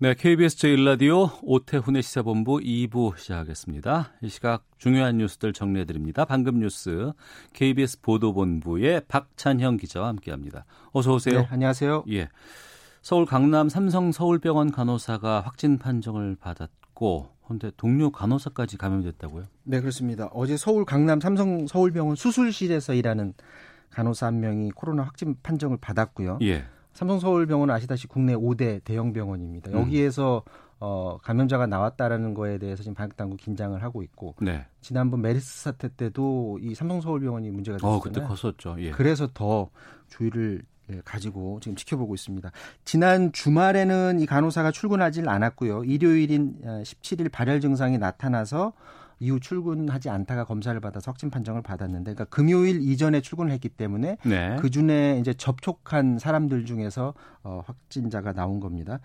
네, KBS 제1라디오 오태훈의 시사본부 2부 시작하겠습니다. 이 시각 중요한 뉴스들 정리해드립니다. 방금 뉴스 KBS 보도본부의 박찬형 기자와 함께합니다. 어서 오세요. 네, 안녕하세요. 예, 서울 강남 삼성 서울병원 간호사가 확진 판정을 받았고 그런데 동료 간호사까지 감염됐다고요? 네, 그렇습니다. 어제 서울 강남 삼성 서울병원 수술실에서 일하는 간호사 한 명이 코로나 확진 판정을 받았고요. 예. 삼성 서울병원은 아시다시피 국내 5대 대형 병원입니다. 음. 여기에서 어, 감염자가 나왔다라는 거에 대해서 지금 방역당국 긴장을 하고 있고 네. 지난번 메르스 사태 때도 이 삼성 서울병원이 문제가 어, 됐잖아요. 그때 컸었죠. 예. 그래서 더 주의를 예, 가지고 지금 지켜보고 있습니다. 지난 주말에는 이 간호사가 출근하지 않았고요. 일요일인 17일 발열 증상이 나타나서 이후 출근하지 않다가 검사를 받아서 확진 판정을 받았는데, 그러니까 금요일 이전에 출근을 했기 때문에 네. 그 중에 이제 접촉한 사람들 중에서 어, 확진자가 나온 겁니다.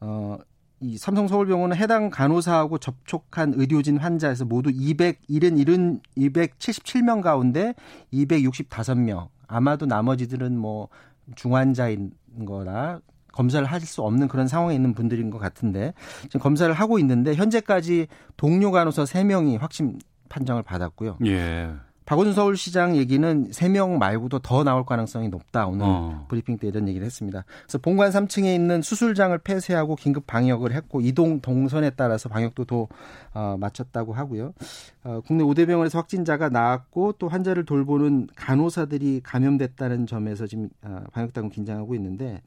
어, 이 삼성 서울병원은 해당 간호사하고 접촉한 의료진 환자에서 모두 270, 277명 가운데 265명. 아마도 나머지들은 뭐 중환자인 거나 검사를 하실 수 없는 그런 상황에 있는 분들인 것 같은데 지금 검사를 하고 있는데 현재까지 동료 간호사 3명이 확진 판정을 받았고요. 예. 박원순 서울시장 얘기는 3명 말고도 더 나올 가능성이 높다. 오늘 어. 브리핑 때 이런 얘기를 했습니다. 그래서 본관 3층에 있는 수술장을 폐쇄하고 긴급 방역을 했고 이동 동선에 따라서 방역도 더 어, 마쳤다고 하고요. 어, 국내 5대 병원에서 확진자가 나왔고 또 환자를 돌보는 간호사들이 감염됐다는 점에서 지금 어, 방역당국 긴장하고 있는데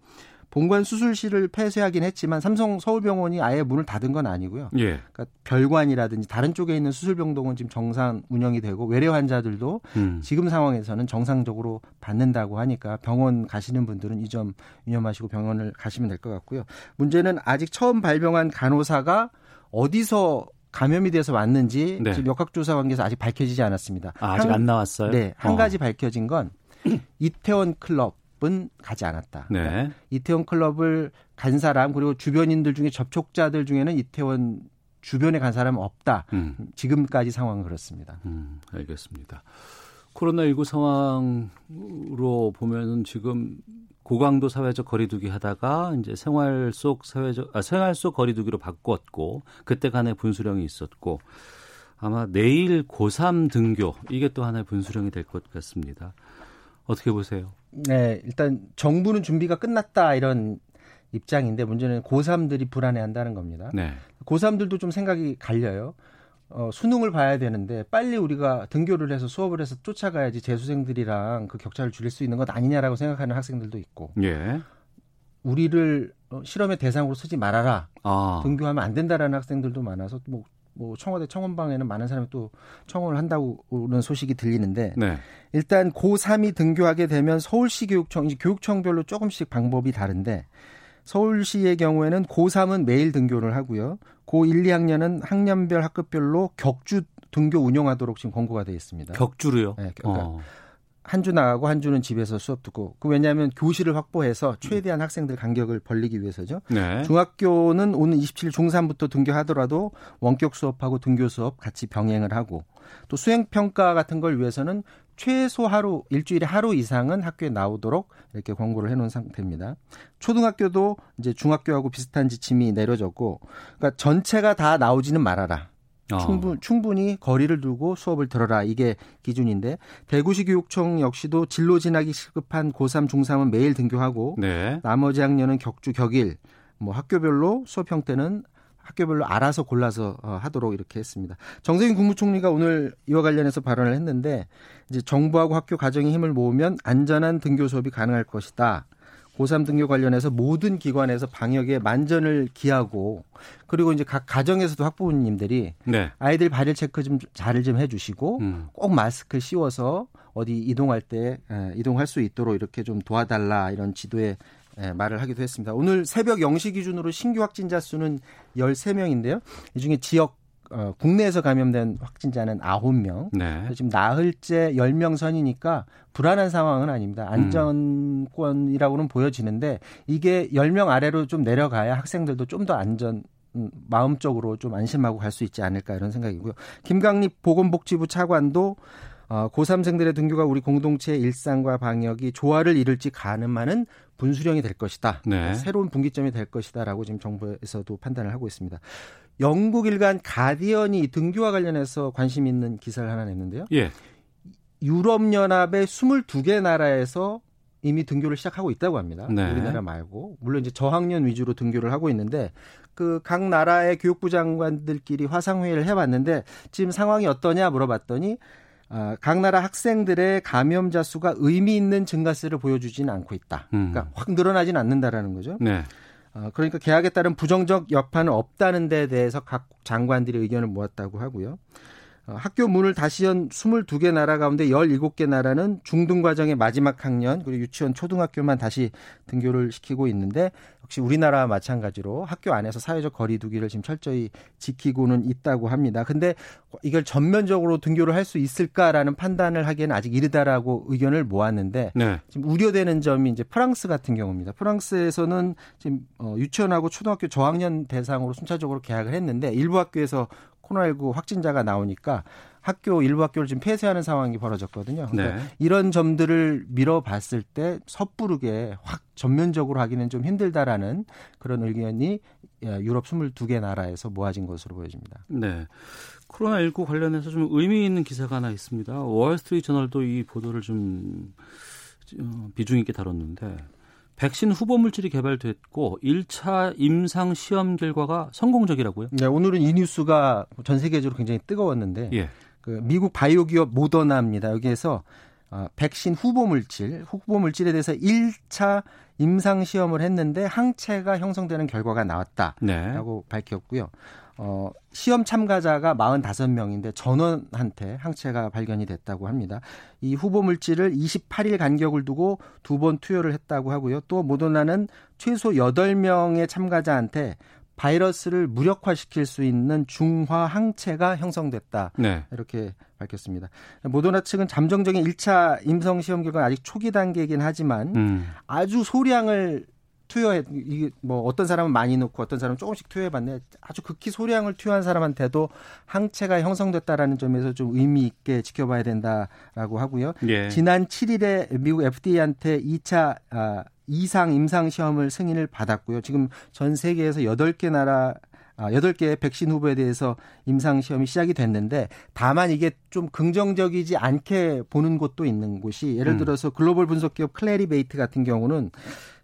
본관 수술실을 폐쇄하긴 했지만 삼성 서울병원이 아예 문을 닫은 건 아니고요. 예. 그러니까 별관이라든지 다른 쪽에 있는 수술병동은 지금 정상 운영이 되고 외래 환자들도 음. 지금 상황에서는 정상적으로 받는다고 하니까 병원 가시는 분들은 이 점 유념하시고 병원을 가시면 될 것 같고요. 문제는 아직 처음 발병한 간호사가 어디서 감염이 돼서 왔는지 네. 지금 역학조사 관계에서 아직 밝혀지지 않았습니다. 아, 아직 한- 안 나왔어요? 네, 한 어. 가지 밝혀진 건 이태원 클럽 은 가지 않았다. 네. 이태원 클럽을 간 사람 그리고 주변인들 중에 접촉자들 중에는 이태원 주변에 간 사람은 없다. 음. 지금까지 상황은 그렇습니다. 음, 알겠습니다. 코로나19 상황으로 보면은 지금 고강도 사회적 거리두기 하다가 이제 생활 속 사회적 아, 생활 속 거리두기로 바꿨고 그때 간의 분수령이 있었고 아마 내일 고3 등교 이게 또 하나의 분수령이 될 것 같습니다. 어떻게 보세요? 네, 일단 정부는 준비가 끝났다 이런 입장인데 문제는 고3들이 불안해한다는 겁니다. 네. 고3들도 좀 생각이 갈려요. 어, 수능을 봐야 되는데 빨리 우리가 등교를 해서 수업을 해서 쫓아가야지 재수생들이랑 그 격차를 줄일 수 있는 것 아니냐라고 생각하는 학생들도 있고 예. 우리를 어, 실험의 대상으로 쓰지 말아라. 아. 등교하면 안 된다라는 학생들도 많아서 뭐, 뭐 청와대 청원방에는 많은 사람이 또 청원을 한다고는 소식이 들리는데 네. 일단 고3이 등교하게 되면 서울시 교육청, 이제 교육청별로 조금씩 방법이 다른데 서울시의 경우에는 고3은 매일 등교를 하고요. 고1, 2학년은 학년별 학급별로 격주 등교 운영하도록 지금 권고가 되어 있습니다. 격주로요. 네, 그러니까 어. 한 주 나가고 한 주는 집에서 수업 듣고. 그 왜냐하면 교실을 확보해서 최대한 학생들 간격을 벌리기 위해서죠. 네. 중학교는 오는 27일 중3부터 등교하더라도 원격 수업하고 등교 수업 같이 병행을 하고 또 수행 평가 같은 걸 위해서는 최소 하루 일주일에 하루 이상은 학교에 나오도록 이렇게 권고를 해놓은 상태입니다. 초등학교도 이제 중학교하고 비슷한 지침이 내려졌고, 그러니까 전체가 다 나오지는 말아라. 어. 충분, 충분히 거리를 두고 수업을 들어라. 이게 기준인데, 대구시 교육청 역시도 진로 진학이 시급한 고3, 중3은 매일 등교하고, 네. 나머지 학년은 격주, 격일, 뭐 학교별로 수업 형태는 학교별로 알아서 골라서 어, 하도록 이렇게 했습니다. 정세균 국무총리가 오늘 이와 관련해서 발언을 했는데 이제 정부하고 학교 가정이 힘을 모으면 안전한 등교 수업이 가능할 것이다. 고3 등교 관련해서 모든 기관에서 방역에 만전을 기하고 그리고 이제 각 가정에서도 학부모님들이 네. 아이들 발열 체크 좀잘좀 해주시고 음. 꼭 마스크 씌워서 어디 이동할 때 에, 이동할 수 있도록 이렇게 좀 도와달라 이런 지도에 예, 말을 하기도 했습니다. 오늘 새벽 0시 기준으로 신규 확진자 수는 13명인데요. 이 중에 지역 어, 국내에서 감염된 확진자는 9명. 네. 지금 나흘째 10명 선이니까 불안한 상황은 아닙니다. 안전권이라고는 보여지는데 이게 10명 아래로 좀 내려가야 학생들도 좀 더 안전 음, 마음적으로 좀 안심하고 갈 수 있지 않을까 이런 생각이고요. 김강립 보건복지부 차관도 어, 고3생들의 등교가 우리 공동체의 일상과 방역이 조화를 이룰지 가늠하는 분수령이 될 것이다. 네. 새로운 분기점이 될 것이다라고 지금 정부에서도 판단을 하고 있습니다. 영국 일간 가디언이 등교와 관련해서 관심 있는 기사를 하나 냈는데요. 예. 유럽연합의 22개 나라에서 이미 등교를 시작하고 있다고 합니다. 네. 우리나라 말고 물론 이제 저학년 위주로 등교를 하고 있는데 그 각 나라의 교육부 장관들끼리 화상 회의를 해봤는데 지금 상황이 어떠냐 물어봤더니 아, 각 나라 학생들의 감염자 수가 의미 있는 증가세를 보여주지는 않고 있다. 음. 그러니까 확 늘어나진 않는다라는 거죠. 네. 어, 그러니까 계약에 따른 부정적 여파는 없다는 데 대해서 각 장관들이 의견을 모았다고 하고요. 어, 학교 문을 다시 연 22개 나라 가운데 17개 나라는 중등 과정의 마지막 학년 그리고 유치원 초등학교만 다시 등교를 시키고 있는데 역시 우리나라와 마찬가지로 학교 안에서 사회적 거리두기를 지금 철저히 지키고는 있다고 합니다. 근데 이걸 전면적으로 등교를 할 수 있을까라는 판단을 하기에는 아직 이르다라고 의견을 모았는데 네. 지금 우려되는 점이 이제 프랑스 같은 경우입니다. 프랑스에서는 지금 어, 유치원하고 초등학교 저학년 대상으로 순차적으로 계약을 했는데 일부 학교에서 코로나19 확진자가 나오니까 학교 일부 학교를 지금 폐쇄하는 상황이 벌어졌거든요. 그러니까 네. 이런 점들을 미뤄봤을 때 섣부르게 확 전면적으로 하기는 좀 힘들다라는 그런 의견이 예, 유럽 22개 나라에서 모아진 것으로 보여집니다. 네. 코로나19 관련해서 좀 의미 있는 기사가 하나 있습니다. 월스트리트 저널도 이 보도를 좀 어, 비중 있게 다뤘는데 백신 후보 물질이 개발됐고 1차 임상 시험 결과가 성공적이라고요? 네, 오늘은 이 뉴스가 전 세계적으로 굉장히 뜨거웠는데 예. 그 미국 바이오 기업 모더나입니다. 여기에서 어, 백신 후보 물질, 후보 물질에 대해서 1차 임상 시험을 했는데 항체가 형성되는 결과가 나왔다라고 네. 밝혔고요. 어, 시험 참가자가 45명인데 전원한테 항체가 발견이 됐다고 합니다. 이 후보 물질을 28일 간격을 두고 두 번 투여를 했다고 하고요. 또 모더나는 최소 8명의 참가자한테 바이러스를 무력화시킬 수 있는 중화 항체가 형성됐다. 네. 이렇게 밝혔습니다. 모더나 측은 잠정적인 1차 임상 시험 결과는 아직 초기 단계이긴 하지만 음. 아주 소량을 투여해 이게 뭐 어떤 사람은 많이 넣고 어떤 사람은 조금씩 투여해봤는데 아주 극히 소량을 투여한 사람한테도 항체가 형성됐다라는 점에서 좀 의미 있게 지켜봐야 된다라고 하고요. 예. 지난 7일에 미국 FDA한테 2차 아, 이상 임상 시험을 승인을 받았고요. 지금 전 세계에서 8개 나라 아, 8개의 백신 후보에 대해서 임상 시험이 시작이 됐는데 다만 이게 좀 긍정적이지 않게 보는 곳도 있는 곳이 예를 음. 들어서 글로벌 분석 기업 클래리베이트 같은 경우는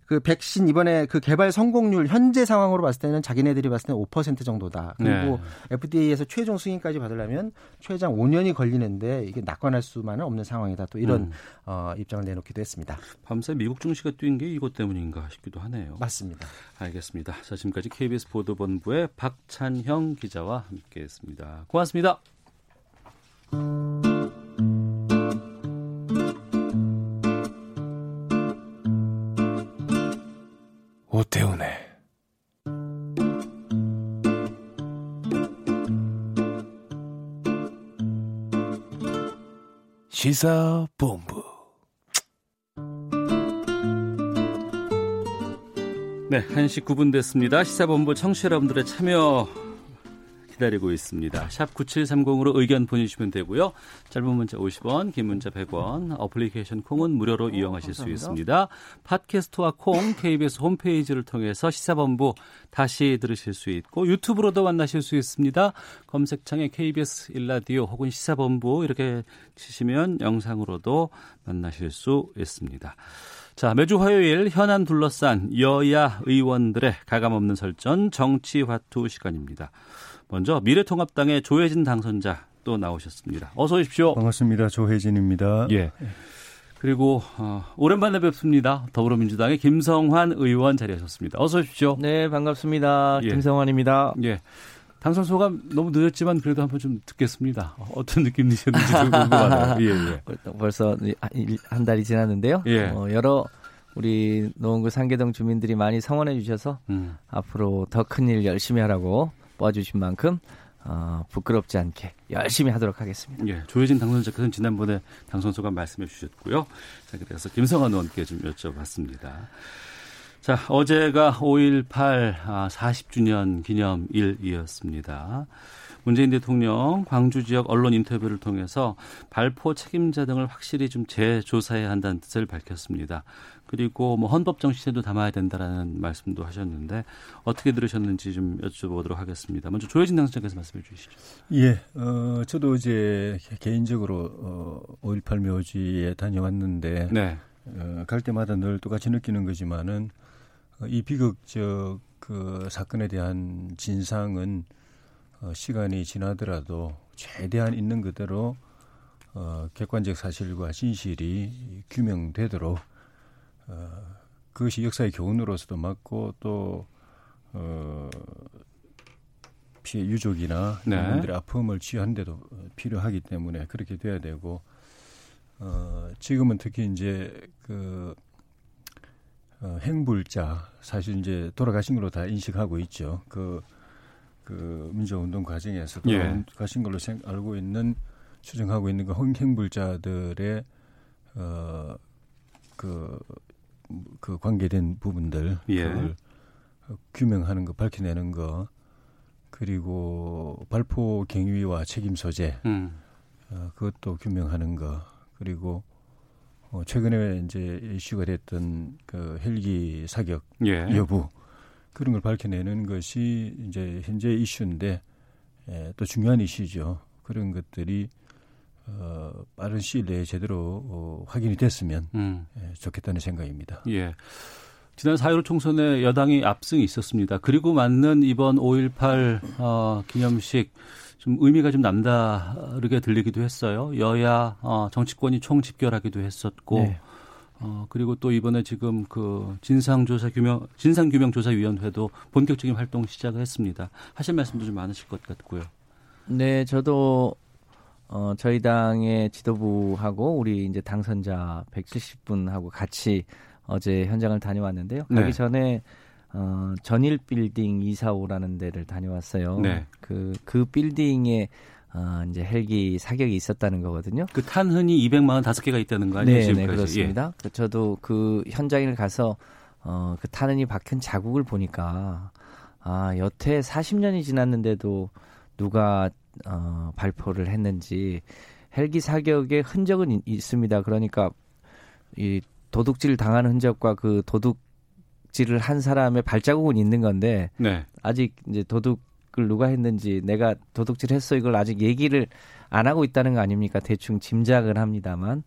그 백신 이번에 그 개발 성공률 현재 상황으로 봤을 때는 자기네들이 봤을 때는 5% 정도다. 그리고 네. FDA에서 최종 승인까지 받으려면 최장 5년이 걸리는데 이게 낙관할 수만은 없는 상황이다. 또 이런 음. 어, 입장을 내놓기도 했습니다. 밤새 미국 증시가 뛴 게 이것 때문인가 싶기도 하네요. 맞습니다. 알겠습니다. 자, 지금까지 KBS 보도본부의 박찬형 기자와 함께했습니다. 고맙습니다. 오태훈의 시사본부 네, 1시 9분 됐습니다. 시사본부 청취자 여러분들의 참여 기다리고 있습니다. 샵 9730으로 의견 보내주시면 되고요. 짧은 문자 50원, 긴 문자 100원, 어플리케이션 콩은 무료로 이용하실 수 있습니다. 팟캐스트와 콩, KBS 홈페이지를 통해서 시사본부 다시 들으실 수 있고 유튜브로도 만나실 수 있습니다. 검색창에 KBS 일라디오 혹은 시사본부 이렇게 치시면 영상으로도 만나실 수 있습니다. 자, 매주 화요일 현안 둘러싼 여야 의원들의 가감없는 설전 정치 화투 시간입니다. 먼저 미래통합당의 조혜진 당선자 또 나오셨습니다. 어서 오십시오. 반갑습니다. 조혜진입니다. 예. 그리고 어, 오랜만에 뵙습니다. 더불어민주당의 김성환 의원 자리하셨습니다. 어서 오십시오. 네, 반갑습니다. 예. 김성환입니다. 예. 당선 소감 너무 늦었지만 그래도 한번 좀 듣겠습니다. 어떤 느낌이셨는지 좀 궁금하네요. 예, 예. 벌써 한 달이 지났는데요. 예. 어, 여러 우리 노원구 상계동 주민들이 많이 성원해 주셔서 음. 앞으로 더 큰 일 열심히 하라고 뽑아주신 만큼 어, 부끄럽지 않게 열심히 하도록 하겠습니다. 예, 조혜진 당선자께서는 지난번에 당선 소감 말씀해 주셨고요. 자, 그래서 김성환 의원께 좀 여쭤봤습니다. 자, 어제가 5.18 40주년 기념일이었습니다. 문재인 대통령 광주 지역 언론 인터뷰를 통해서 발포 책임자 등을 확실히 좀 재조사해야 한다는 뜻을 밝혔습니다. 그리고 뭐 헌법 정신에도 담아야 된다라는 말씀도 하셨는데 어떻게 들으셨는지 좀 여쭤보도록 하겠습니다. 먼저 조혜진 당선자께서 말씀해 주시죠. 예, 어, 저도 이제 개인적으로 어, 5.18 묘지에 다녀왔는데 네. 어, 갈 때마다 늘 똑같이 느끼는 거지만은 어, 이 비극적 그 사건에 대한 진상은 어, 시간이 지나더라도 최대한 있는 그대로 어, 객관적 사실과 진실이 규명되도록 어, 그것이 역사의 교훈으로서도 맞고 또 어, 피해 유족이나 네. 국민들의 아픔을 치유하는데도 필요하기 때문에 그렇게 돼야 되고 어, 지금은 특히 이제 그 어, 행불자 사실 이제 돌아가신 걸로 다 인식하고 있죠. 그, 그 민주운동 과정에서 예. 걸로 생, 알고 있는 추정하고 있는 그 행불자들의 어, 그, 그 관계된 부분들 예. 그걸 규명하는 거 밝혀내는 거 그리고 발포 경위와 책임 소재 음. 어, 그것도 규명하는 거 그리고 어, 최근에 이제 이슈가 됐던 그 헬기 사격 예. 여부 그런 걸 밝혀내는 것이 이제 현재 이슈인데 예, 또 중요한 이슈죠. 그런 것들이 어, 빠른 시일 내에 제대로 어, 확인이 됐으면 음. 예, 좋겠다는 생각입니다. 예. 지난 4.15 총선에 여당이 압승이 있었습니다. 그리고 맞는 이번 5.18 어, 기념식 좀 의미가 좀 남다르게 들리기도 했어요. 여야 어, 정치권이 총 집결하기도 했었고 네. 어, 그리고 또 이번에 지금 그 진상조사 규명 진상규명조사위원회도 본격적인 활동 시작을 했습니다. 하실 말씀도 좀 많으실 것 같고요. 네, 저도 어, 저희 당의 지도부하고 우리 이제 당선자 170분하고 같이 어제 현장을 다녀왔는데요. 가기 네. 전에 어, 전일 빌딩 245라는 데를 다녀왔어요. 네. 그, 그 빌딩에 어, 이제 헬기 사격이 있었다는 거거든요. 그 탄흔이 245개가 있다는 거 아니에요? 네, 네 그렇습니다. 예. 저도 그 현장에 가서 어, 그 탄흔이 박힌 자국을 보니까 아, 여태 40년이 지났는데도 누가 어, 발포를 했는지 헬기 사격의 흔적은 있, 있습니다. 그러니까 이 도둑질 당한 흔적과 그 도둑 도둑질을 한 사람의 발자국은 있는 건데 네. 아직 이제 도둑 을 누가 했는지 내가 도둑질했어 이걸 아직 얘기를 안 하고 있다는 거 아닙니까? 대충 짐작을 합니다만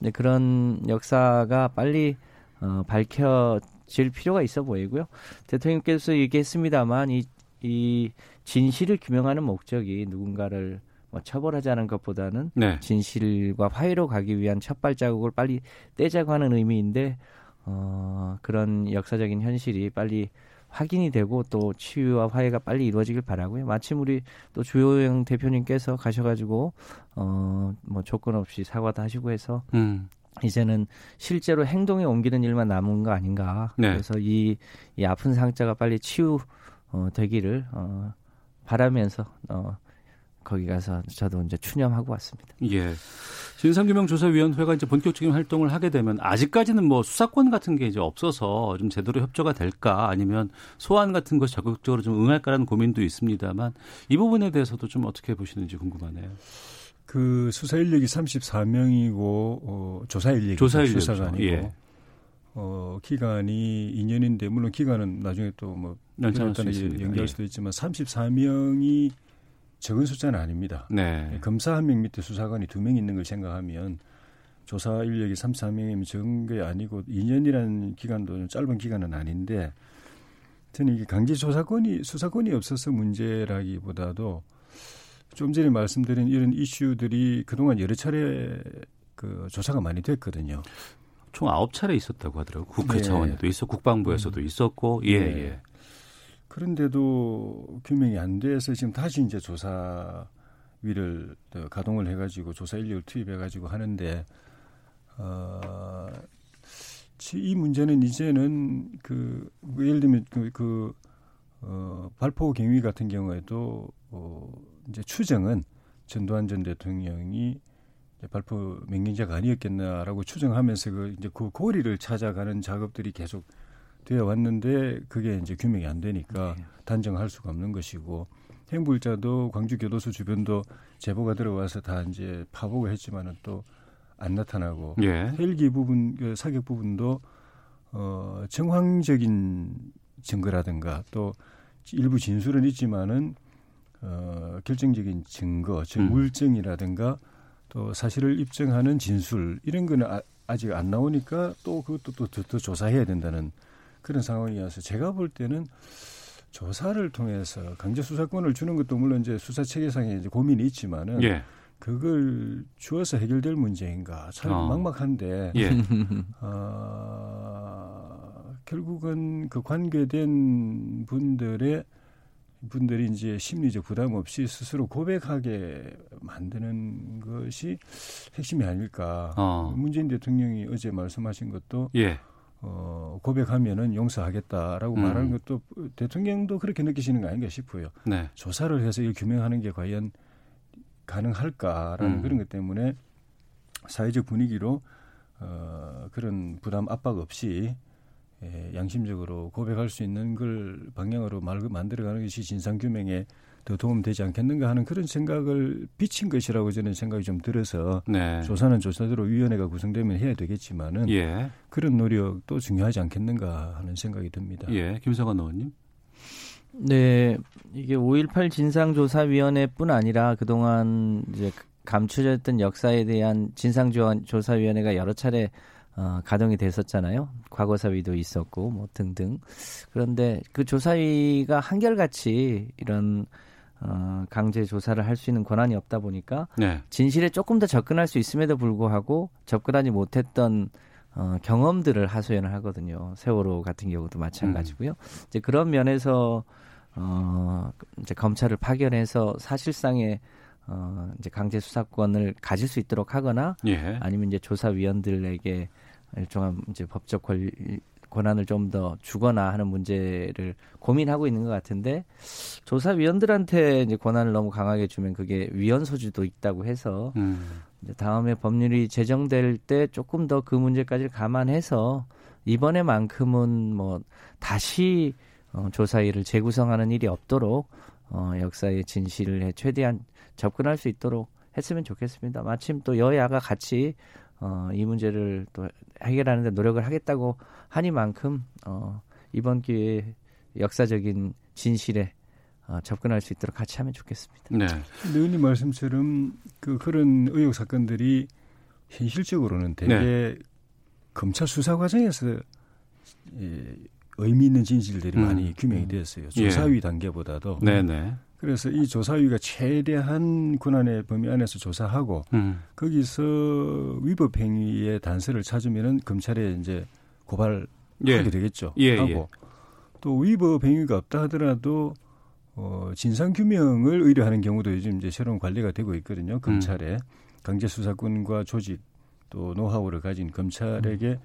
네, 그런 역사가 빨리 어, 밝혀질 필요가 있어 보이고요. 대통령께서 얘기했습니다만 이, 이 진실을 규명하는 목적이 누군가를 뭐 처벌하자는 것보다는 네. 진실과 화해로 가기 위한 첫 발자국을 빨리 떼자고 하는 의미인데 어, 그런 역사적인 현실이 빨리 확인이 되고 또 치유와 화해가 빨리 이루어지길 바라고요. 마침 우리 또 주호영 대표님께서 가셔가지고 어뭐 조건 없이 사과도 하시고 해서 음. 이제는 실제로 행동에 옮기는 일만 남은 거 아닌가. 네. 그래서 이, 이 아픈 상자가 빨리 치유 어, 되기를 어, 바라면서 어, 거기 가서 저도 이제 추념하고 왔습니다. 예. 진상규명 조사위원회가 이제 본격적인 활동을 하게 되면 아직까지는 뭐 수사권 같은 게 이제 없어서 좀 제대로 협조가 될까 아니면 소환 같은 것 적극적으로 좀 응할까라는 고민도 있습니다만 이 부분에 대해서도 좀 어떻게 보시는지 궁금하네요. 그 수사 인력이 34명이고 어, 조사 인력이 조사 인력 수사가 아니고 예. 어, 기간이 2년인데 물론 기간은 나중에 또뭐 연장할 수도 있지만 34명이 적은 숫자는 아닙니다. 네. 예, 검사 한 명 밑에 수사관이 두 명 있는 걸 생각하면 조사 인력이 3, 4명이면 적은 게 아니고 2년이라는 기간도 짧은 기간은 아닌데 저는 이게 강제 조사권이 수사권이 없어서 문제라기보다도 좀 전에 말씀드린 이런 이슈들이 그동안 여러 차례 그 조사가 많이 됐거든요. 총 아홉 차례 있었다고 하더라고요. 국회 네. 차원에도 있었고 국방부에서도 음. 있었고 예 네. 예. 그런데도 규명이 안 돼서 지금 다시 이제 조사위를 가동을 해가지고 조사 인력을 투입해가지고 하는데 어, 이 문제는 이제는 그, 그 예를 들면 그, 그 어, 발포 경위 같은 경우에도 어, 이제 추정은 전두환 전 대통령이 발포 명령자가 아니었겠나라고 추정하면서 그 이제 그 고리를 찾아가는 작업들이 계속 되어 왔는데 그게 이제 규명이 안 되니까 네. 단정할 수가 없는 것이고 행불자도 광주 교도소 주변도 제보가 들어와서 다 이제 파보고 했지만은 또 안 나타나고 예. 헬기 부분 그 사격 부분도 어 정황적인 증거라든가 또 일부 진술은 있지만은 어 결정적인 증거 즉 음. 물증이라든가 또 사실을 입증하는 진술 이런 거는 아, 아직 안 나오니까 또 그것도 또 더, 더 조사해야 된다는 그런 상황이어서 제가 볼 때는 조사를 통해서 강제 수사권을 주는 것도 물론 이제 수사 체계상에 이제 고민이 있지만은 예. 그걸 주어서 해결될 문제인가 참 어. 막막한데 예. 어, 결국은 그 관계된 분들의 분들이 이제 심리적 부담 없이 스스로 고백하게 만드는 것이 핵심이 아닐까. 어. 문재인 대통령이 어제 말씀하신 것도 예. 어, 고백하면은 용서하겠다라고 음. 말하는 것도 대통령도 그렇게 느끼시는 거 아닌가 싶어요. 네. 조사를 해서 이 규명하는 게 과연 가능할까라는 음. 그런 것 때문에 사회적 분위기로 어, 그런 부담 압박 없이 예, 양심적으로 고백할 수 있는 걸 방향으로 말 만들어가는 것이 진상 규명에 더 도움되지 않겠는가 하는 그런 생각을 비친 것이라고 저는 생각이 좀 들어서 네. 조사는 조사대로 위원회가 구성되면 해야 되겠지만은 예. 그런 노력도 중요하지 않겠는가 하는 생각이 듭니다. 예, 김성환 의원님. 네, 이게 5.18 진상조사위원회뿐 아니라 그동안 이제 감추졌던 역사에 대한 진상조사위원회가 여러 차례 어, 가동이 됐었잖아요. 과거사위도 있었고 뭐 등등. 그런데 그 조사위가 한결같이 이런 어, 강제 조사를 할 수 있는 권한이 없다 보니까 네. 진실에 조금 더 접근할 수 있음에도 불구하고 접근하지 못했던 어, 경험들을 하소연을 하거든요. 세월호 같은 경우도 마찬가지고요. 음. 이제 그런 면에서 어, 이제 검찰을 파견해서 사실상의 어, 이제 강제 수사권을 가질 수 있도록 하거나 예. 아니면 이제 조사위원들에게 일종한 이제 법적 권 권한을 좀 더 주거나 하는 문제를 고민하고 있는 것 같은데 조사위원들한테 이제 권한을 너무 강하게 주면 그게 위헌 소지도 있다고 해서 음. 이제 다음에 법률이 제정될 때 조금 더 그 문제까지 감안해서 이번에만큼은 뭐 다시 어, 조사위를 재구성하는 일이 없도록 어, 역사의 진실에 최대한 접근할 수 있도록 했으면 좋겠습니다. 마침 또 여야가 같이 어, 이 문제를 또 해결하는 데 노력을 하겠다고 하니만큼 어, 이번 기회에 역사적인 진실에 어, 접근할 수 있도록 같이 하면 좋겠습니다. 네. 의원님 말씀처럼 그 그런 의혹 사건들이 현실적으로는 되게 네. 검찰 수사 과정에서 예, 의미 있는 진실들이 음. 많이 규명이 되었어요. 조사위 예. 단계보다도. 네네. 네. 그래서 이 조사위가 최대한 권한의 범위 안에서 조사하고 음. 거기서 위법 행위의 단서를 찾으면은 검찰에 이제 고발하게 예. 되겠죠. 예, 하고 예. 또 위법 행위가 없다 하더라도 어 진상 규명을 의뢰하는 경우도 요즘 이제 새로운 관리가 되고 있거든요. 검찰에 음. 강제 수사권과 조직 또 노하우를 가진 검찰에게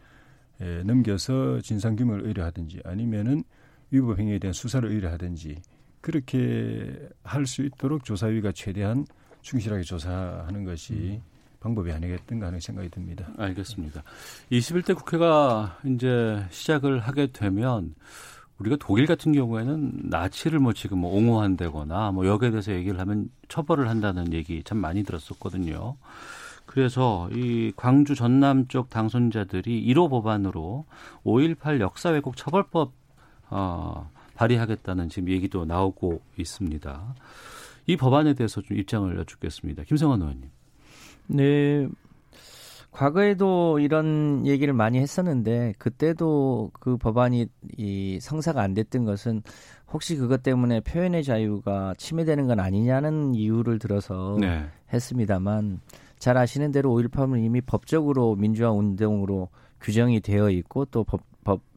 음. 에, 넘겨서 진상 규명을 의뢰하든지 아니면은 위법 행위에 대한 수사를 의뢰하든지 그렇게 할 수 있도록 조사위가 최대한 충실하게 조사하는 것이 음. 방법이 아니겠던가 하는 생각이 듭니다. 알겠습니다. 21대 국회가 이제 시작을 하게 되면 우리가 독일 같은 경우에는 나치를 뭐 지금 뭐 옹호한다거나 뭐 여기에 대해서 얘기를 하면 처벌을 한다는 얘기 참 많이 들었었거든요. 그래서 이 광주 전남 쪽 당선자들이 1호 법안으로 5.18 역사 왜곡 처벌법 어 발의하겠다는 지금 얘기도 나오고 있습니다. 이 법안에 대해서 좀 입장을 여쭙겠습니다. 김성환 의원님. 네. 과거에도 이런 얘기를 많이 했었는데 그때도 그 법안이 이 성사가 안 됐던 것은 혹시 그것 때문에 표현의 자유가 침해되는 건 아니냐는 이유를 들어서 네. 했습니다만 잘 아시는 대로 5.18은 이미 법적으로 민주화 운동으로 규정이 되어 있고 또 법,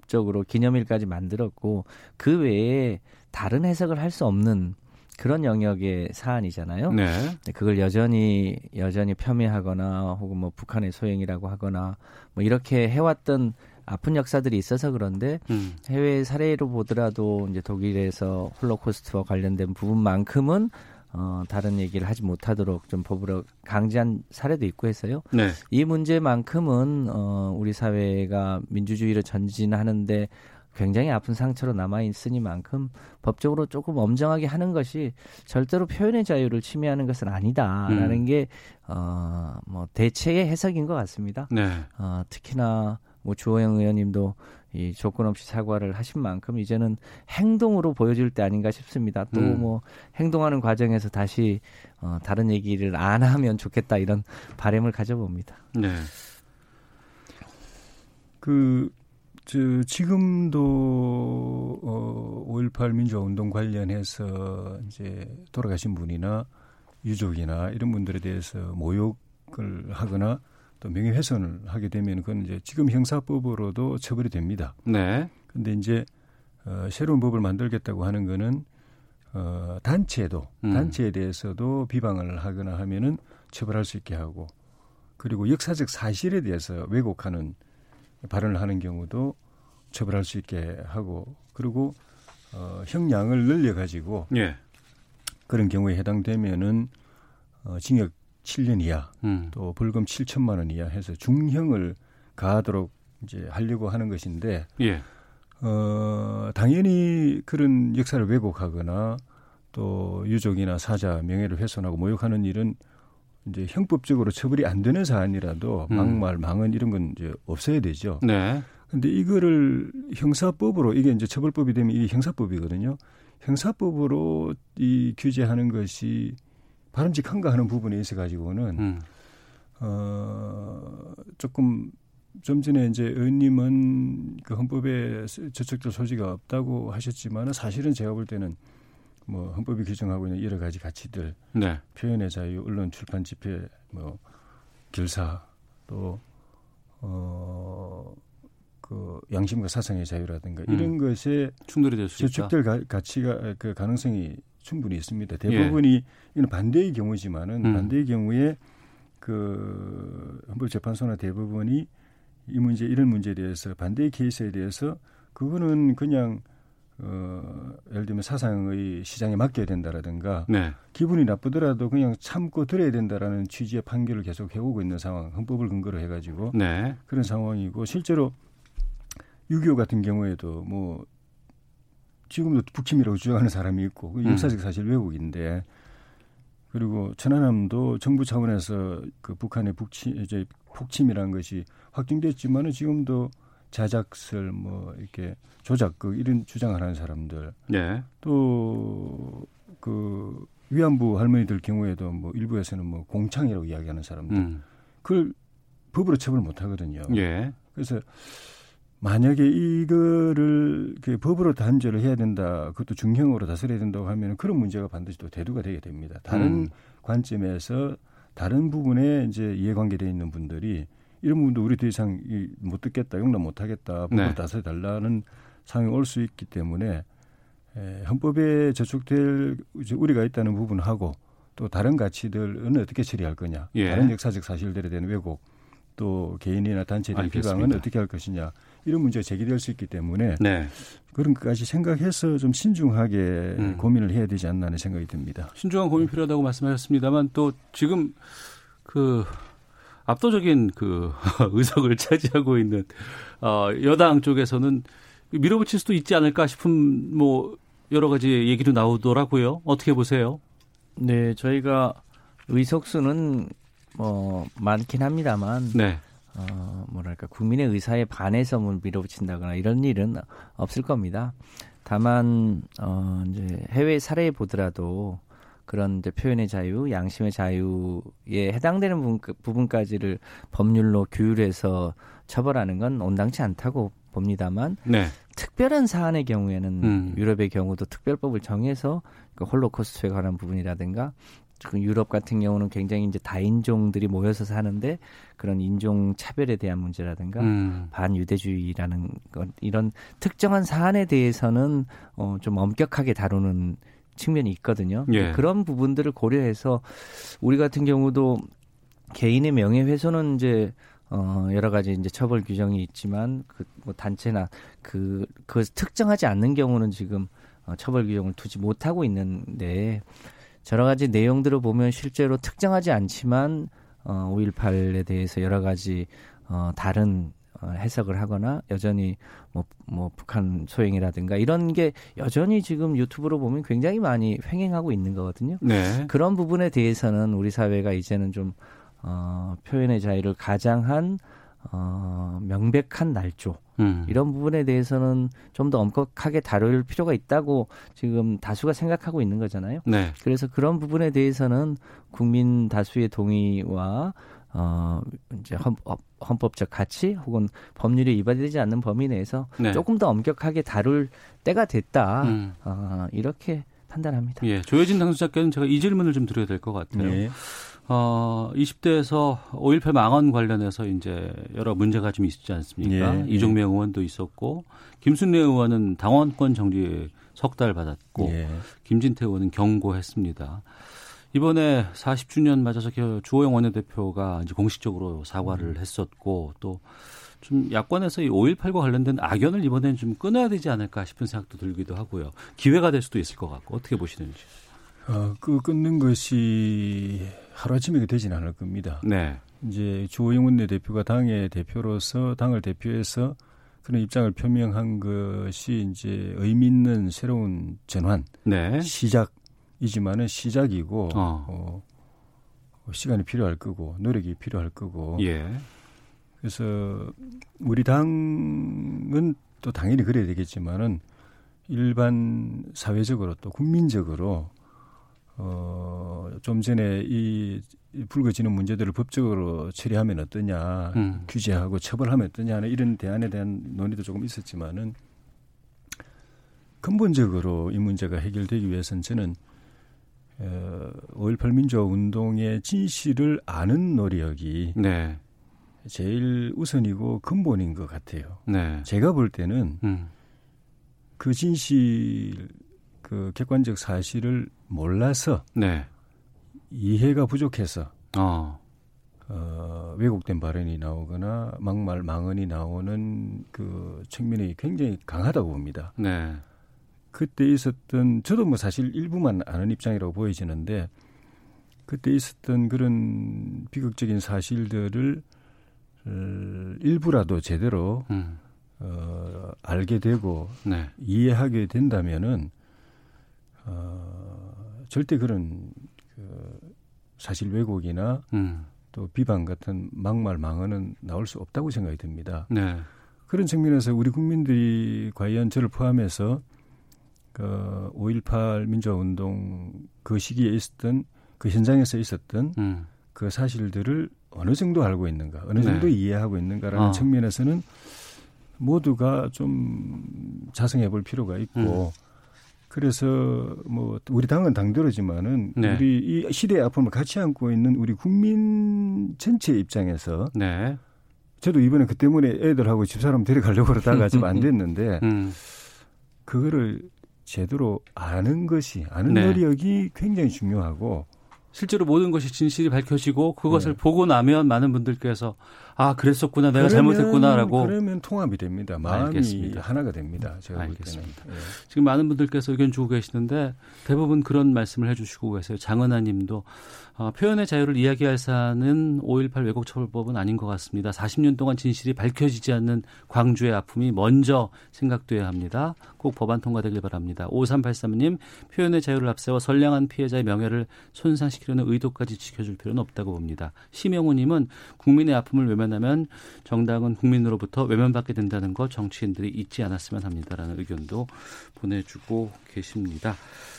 법적으로 기념일까지 만들었고 그 외에 다른 해석을 할 수 없는 그런 영역의 사안이잖아요. 네. 그걸 여전히 여전히 폄훼하거나 혹은 뭐 북한의 소행이라고 하거나 뭐 이렇게 해왔던 아픈 역사들이 있어서 그런데 음. 해외 사례로 보더라도 이제 독일에서 홀로코스트와 관련된 부분만큼은 어, 다른 얘기를 하지 못하도록 좀 법으로 강제한 사례도 있고 해서요. 네. 이 문제만큼은 어, 우리 사회가 민주주의를 전진하는데 굉장히 아픈 상처로 남아 있으니만큼 법적으로 조금 엄정하게 하는 것이 절대로 표현의 자유를 침해하는 것은 아니다라는 음. 게 어, 뭐 대체의 해석인 것 같습니다. 네. 어, 특히나 뭐 주호영 의원님도 이 조건 없이 사과를 하신 만큼 이제는 행동으로 보여줄 때 아닌가 싶습니다. 또뭐 음. 뭐 행동하는 과정에서 다시 어, 다른 얘기를 안 하면 좋겠다 이런 바램을 가져봅니다. 네. 그, 저, 지금도, 어, 5.18 민주화운동 관련해서 이제 돌아가신 분이나 유족이나 이런 분들에 대해서 모욕을 하거나 또 명예훼손을 하게 되면 그건 이제 지금 형사법으로도 처벌이 됩니다. 네. 근데 이제 어, 새로운 법을 만들겠다고 하는 거는 어, 단체도 음. 단체에 대해서도 비방을 하거나 하면은 처벌할 수 있게 하고 그리고 역사적 사실에 대해서 왜곡하는 발언을 하는 경우도 처벌할 수 있게 하고 그리고 어, 형량을 늘려 가지고 예. 그런 경우에 해당되면은 어, 징역 7년 이하 음. 또 벌금 7천만 원 이하 해서 중형을 가하도록 이제 하려고 하는 것인데 예. 어, 당연히 그런 역사를 왜곡하거나 또 유족이나 사자 명예를 훼손하고 모욕하는 일은 이제 형법적으로 처벌이 안 되는 사안이라도 음. 막말, 망언 이런 건 이제 없어야 되죠. 네. 근데 이거를 형사법으로 이게 이제 처벌법이 되면 이게 형사법이거든요. 형사법으로 이 규제하는 것이 바람직한가 하는 부분에 있어 가지고는 음. 어 조금 좀 전에 이제 의원님은 그 헌법에 저촉될 소지가 없다고 하셨지만은 사실은 제가 볼 때는 뭐 헌법이 규정하고 있는 여러 가지 가치들, 네. 표현의 자유, 언론, 출판, 집회, 뭐 결사 또 어. 그 양심과 사상의 자유라든가 음. 이런 것에 충돌이 될수 있다. 저축될 가치가 그 가능성이 충분히 있습니다. 대부분이 예. 이는 반대의 경우지만은 음. 반대의 경우에 그 헌법재판소나 대부분이 이 문제 이런 문제에 대해서 반대의 케이스에 대해서 그거는 그냥 어 예를 들면 사상의 시장에 맡겨야 된다라든가 네. 기분이 나쁘더라도 그냥 참고 들어야 된다라는 취지의 판결을 계속 해오고 있는 상황 헌법을 근거로 해가지고 네. 그런 상황이고 실제로 6.25 같은 경우에도 뭐 지금도 북침이라고 주장하는 사람이 있고 그 역사적 사실 왜곡인데 그리고 천안함도 정부 차원에서 그 북한의 북침 이제 북침이라는 것이 확정됐지만은 지금도 자작설 뭐 이렇게 조작극 이런 주장을 하는 사람들 네. 또그 위안부 할머니들 경우에도 뭐 일부에서는 뭐 공창이라고 이야기하는 사람들 음. 그걸 법으로 처벌 못 하거든요. 예. 그래서 만약에 이거를 그 법으로 단죄를 해야 된다, 그것도 중형으로 다스려야 된다고 하면 그런 문제가 반드시 또 대두가 되게 됩니다. 다른 음. 관점에서 다른 부분에 이제 이해관계되어 있는 분들이 이런 부분도 우리 더 이상 못 듣겠다, 용납 못 하겠다, 법으로 네. 다스려 달라는 상황이 올 수 있기 때문에 에, 헌법에 저촉될 우리가 있다는 부분하고 또 다른 가치들은 어떻게 처리할 거냐, 예. 다른 역사적 사실들에 대한 왜곡, 또 개인이나 대한 비방은 어떻게 할 것이냐 이런 문제가 제기될 수 있기 때문에 네. 그런 것까지 생각해서 좀 신중하게 음. 고민을 해야 되지 않나 하는 생각이 듭니다. 신중한 고민 필요하다고 말씀하셨습니다만 또 지금 그 압도적인 그 의석을 차지하고 있는 어 여당 쪽에서는 밀어붙일 수도 있지 않을까 싶은 뭐 여러 가지 얘기도 나오더라고요. 어떻게 보세요? 네, 저희가 의석수는 뭐 많긴 합니다만 네. 어, 뭐랄까 국민의 의사에 반해서 뭐 밀어붙인다거나 이런 일은 없을 겁니다. 다만 어 이제 해외 사례에 보더라도 그런 이제 표현의 자유, 양심의 자유에 해당되는 부분, 부분까지를 법률로 규율해서 처벌하는 건 온당치 않다고 봅니다만 네. 특별한 사안의 경우에는 음. 유럽의 경우도 특별법을 정해서 그 홀로코스트에 관한 부분이라든가 그 유럽 같은 경우는 굉장히 이제 다인종들이 모여서 사는데 그런 인종 차별에 대한 문제라든가 음. 반유대주의라는 것 이런 특정한 사안에 대해서는 어, 좀 엄격하게 다루는 측면이 있거든요. 예. 그런 부분들을 고려해서 우리 같은 경우도 개인의 명예훼손은 이제 어, 여러 가지 이제 처벌 규정이 있지만 그 뭐 단체나 그, 그 특정하지 않는 경우는 지금 어, 처벌 규정을 두지 못하고 있는데 여러 가지 내용들을 보면 실제로 특정하지 않지만 어, 5.18에 대해서 여러 가지 어, 다른 어, 해석을 하거나 여전히 뭐, 뭐 북한 소행이라든가 이런 게 여전히 지금 유튜브로 보면 굉장히 많이 횡행하고 있는 거거든요. 네. 그런 부분에 대해서는 우리 사회가 이제는 좀 어, 표현의 자유를 가장한 어, 명백한 날조 음. 이런 부분에 대해서는 좀 더 엄격하게 다룰 필요가 있다고 지금 다수가 생각하고 있는 거잖아요. 네. 그래서 그런 부분에 대해서는 국민 다수의 동의와 어 이제 헌법, 헌법적 가치 혹은 법률이 위반되지 않는 범위 내에서 네. 조금 더 엄격하게 다룰 때가 됐다. 음. 어, 이렇게 판단합니다. 예, 조혜진 당수자께는 제가 이 질문을 좀 드려야 될 것 같아요. 네. 어, 20대에서 5.18 망언 관련해서 이제 여러 문제가 좀 있지 않습니까? 예, 예. 이종명 예. 의원도 있었고, 김순례 의원은 당원권 정지 석 달 받았고, 예. 김진태 의원은 경고했습니다. 이번에 40주년 맞아서 주호영 원내대표가 이제 공식적으로 사과를 음. 했었고, 또 좀 야권에서 이 5.18과 관련된 악연을 이번에는 좀 끊어야 되지 않을까 싶은 생각도 들기도 하고요. 기회가 될 수도 있을 것 같고, 어떻게 보시는지. 어, 그 끊는 것이 하루아침에 되지는 않을 겁니다. 네. 이제 주호영 내 대표가 당의 대표로서 당을 대표해서 그런 입장을 표명한 것이 이제 의미 있는 새로운 전환, 네. 시작이지만은 시작이고 어. 어, 시간이 필요할 거고 노력이 필요할 거고. 예. 그래서 우리 당은 또 당연히 그래야 되겠지만은 일반 사회적으로 또 국민적으로 어, 좀 전에 이 불거지는 문제들을 법적으로 처리하면 어떠냐, 음. 규제하고 처벌하면 어떠냐 하는 이런 대안에 대한 논의도 조금 있었지만은 근본적으로 이 문제가 해결되기 위해서는 저는 어, 5.18 민주화 운동의 진실을 아는 노력이 네. 제일 우선이고 근본인 것 같아요. 네. 제가 볼 때는 음. 그 진실 그 객관적 사실을 몰라서 네. 이해가 부족해서 어. 어, 왜곡된 발언이 나오거나 막말 망언이 나오는 그 측면이 굉장히 강하다고 봅니다. 네. 그때 있었던 저도 뭐 사실 일부만 아는 입장이라고 보여지는데 그때 있었던 그런 비극적인 사실들을 어, 일부라도 제대로 음. 어, 알게 되고 네. 이해하게 된다면은 어, 절대 그런 그 사실 왜곡이나 음. 또 비방 같은 막말 망언은 나올 수 없다고 생각이 듭니다. 네. 그런 측면에서 우리 국민들이 과연 저를 포함해서 그 5.18 민주화 운동 그 시기에 있었던 그 현장에서 있었던 음. 그 사실들을 어느 정도 알고 있는가, 어느 정도 네. 이해하고 있는가라는 어. 측면에서는 모두가 좀 자성해 볼 필요가 있고 음. 그래서 뭐 우리 당은 당대로지만은 네. 우리 이 시대의 아픔을 같이 안고 있는 우리 국민 전체 입장에서 네. 저도 이번에 그 때문에 애들하고 집사람 데려가려고 그러다가 지금 안 됐는데 음. 그거를 제대로 아는 것이 아는 네. 노력이 굉장히 중요하고 실제로 모든 것이 진실이 밝혀지고 그것을 네. 보고 나면 많은 분들께서 아 그랬었구나 내가 그러면, 잘못했구나라고 그러면 통합이 됩니다. 마음이 알겠습니다. 하나가 됩니다. 제가 알겠습니다. 볼 때는. 예. 지금 많은 분들께서 의견 주고 계시는데 대부분 그런 말씀을 해주시고 계세요. 장은하님도 어, 표현의 자유를 이야기할 사안은 5.18 왜곡처벌법은 아닌 것 같습니다. 40년 동안 진실이 밝혀지지 않는 광주의 아픔이 먼저 생각돼야 합니다. 꼭 법안 통과되길 바랍니다. 5383님 표현의 자유를 앞세워 선량한 피해자의 명예를 손상시키려는 의도까지 지켜줄 필요는 없다고 봅니다. 심영우님은 국민의 아픔을 외면 하면 정당은 국민으로부터 외면받게 된다는 것 정치인들이 잊지 않았으면 합니다라는 의견도 보내주고 계십니다.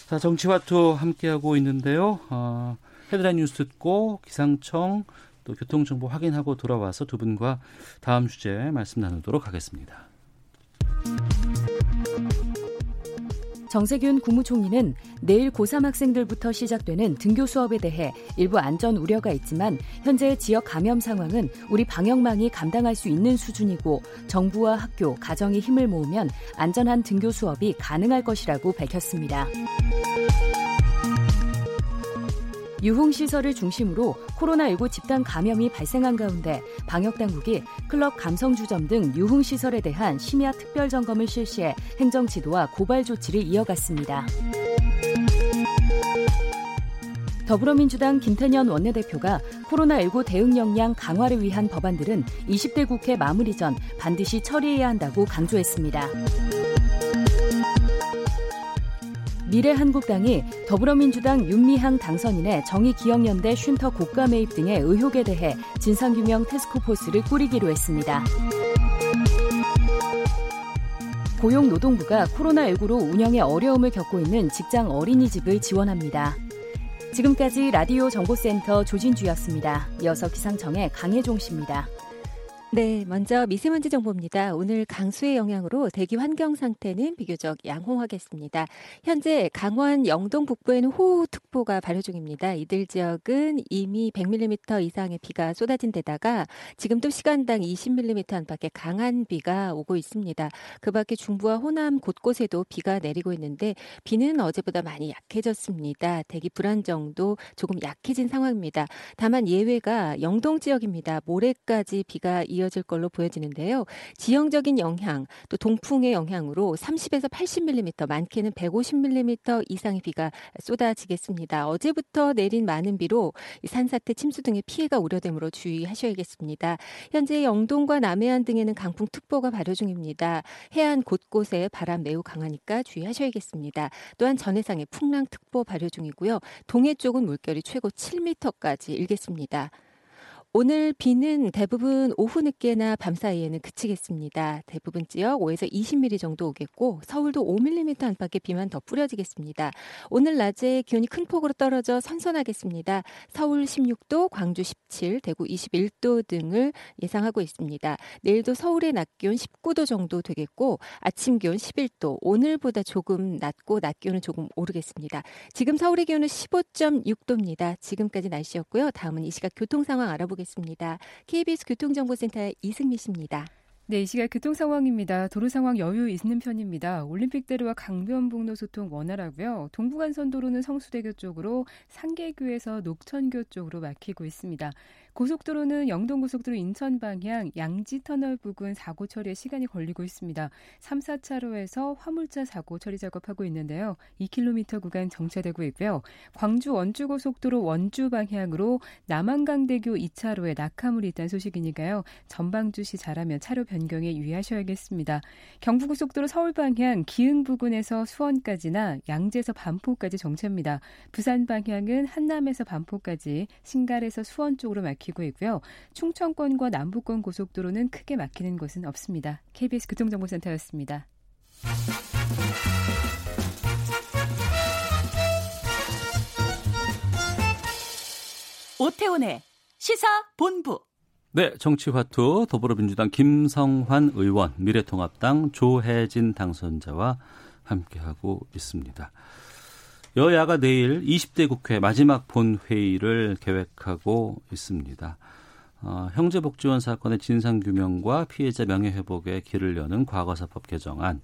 자 정치와투 함께하고 있는데요. 어, 헤드라인 뉴스 듣고 기상청 또 교통정보 확인하고 돌아와서 두 분과 다음 주제 말씀 나누도록 하겠습니다. 정세균 국무총리는 내일 고3 학생들부터 시작되는 등교 수업에 대해 일부 안전 우려가 있지만 현재 지역 감염 상황은 우리 방역망이 감당할 수 있는 수준이고 정부와 학교, 가정이 힘을 모으면 안전한 등교 수업이 가능할 것이라고 밝혔습니다. 유흥시설을 중심으로 코로나19 집단 감염이 발생한 가운데 방역당국이 클럽 감성주점 등 유흥시설에 대한 심야 특별 점검을 실시해 행정 지도와 고발 조치를 이어갔습니다. 더불어민주당 김태년 원내대표가 코로나19 대응 역량 강화를 위한 법안들은 20대 국회 마무리 전 반드시 처리해야 한다고 강조했습니다. 미래한국당이 더불어민주당 윤미향 당선인의 정의기억연대 쉼터 고가 매입 등의 의혹에 대해 진상규명 테스크포스를 꾸리기로 했습니다. 고용노동부가 코로나19로 운영에 어려움을 겪고 있는 직장 어린이집을 지원합니다. 지금까지 라디오 정보센터 조진주였습니다. 이어서 기상청의 강혜종 씨입니다. 네, 먼저 미세먼지 정보입니다. 오늘 강수의 영향으로 대기 환경 상태는 비교적 양호하겠습니다. 현재 강원 영동 북부에는 호우특보가 발효 중입니다. 이들 지역은 이미 100mm 이상의 비가 쏟아진 데다가 지금도 시간당 20mm 안팎의 강한 비가 오고 있습니다. 그 밖에 중부와 호남 곳곳에도 비가 내리고 있는데 비는 어제보다 많이 약해졌습니다. 대기 불안정도 조금 약해진 상황입니다. 다만 예외가 영동 지역입니다. 모레까지 비가 이 어질 걸로 보여지는데요. 지형적인 영향, 또 동풍의 영향으로 30에서 80mm, 많게는 150mm 이상의 비가 쏟아지겠습니다. 어제부터 내린 많은 비로 산사태, 침수 등의 피해가 우려되므로 주의하셔야겠습니다. 현재 영동과 남해안 등에는 강풍특보가 발효 중입니다. 해안 곳곳에 바람 매우 강하니까 주의하셔야겠습니다. 또한 전해상에 풍랑특보 발효 중이고요. 동해 쪽은 물결이 최고 7m까지 일겠습니다. 오늘 비는 대부분 오후 늦게나 밤 사이에는 그치겠습니다. 대부분 지역 5에서 20mm 정도 오겠고 서울도 5mm 안팎의 비만 더 뿌려지겠습니다. 오늘 낮에 기온이 큰 폭으로 떨어져 선선하겠습니다. 서울 16도, 광주 17, 대구 21도 등을 예상하고 있습니다. 내일도 서울의 낮 기온 19도 정도 되겠고 아침 기온 11도, 오늘보다 조금 낮고 낮 기온은 조금 오르겠습니다. 지금 서울의 기온은 15.6도입니다. 지금까지 날씨였고요. 다음은 이 시각 교통 상황 알아보겠습니다. 알아보겠습니다. KBS 교통정보센터의 이승미 씨입니다. 네, 이 시각 교통 상황입니다. 도로 상황 여유 있는 편입니다. 올림픽대로와 강변북로 소통 원활하고요. 동부간선도로는 성수대교 쪽으로 상계교에서 녹천교 쪽으로 막히고 있습니다. 고속도로는 영동고속도로 인천 방향 양지터널 부근 사고 처리에 시간이 걸리고 있습니다. 3, 4차로에서 화물차 사고 처리 작업하고 있는데요. 2km 구간 정체되고 있고요. 광주 원주고속도로 원주 방향으로 남한강대교 2차로에 낙하물이 있다는 소식이니까요. 전방주시 잘하면 차로 변경에 유의하셔야겠습니다. 경부고속도로 서울 방향 기흥 부근에서 수원까지나 양재에서 반포까지 정체입니다. 부산 방향은 한남에서 반포까지 신갈에서 수원 쪽으로 막히 막히고 있고요. 충청권과 남부권 고속도로는 크게 막히는 곳은 없습니다. KBS 교통정보센터였습니다. 오태훈의 시사 본부. 네, 정치화투 더불어민주당 김성환 의원, 미래통합당 조혜진 당선자와 함께하고 있습니다. 여야가 내일 20대 국회 마지막 본회의를 계획하고 있습니다. 어, 형제복지원 사건의 진상규명과 피해자 명예회복에 길을 여는 과거사법 개정안,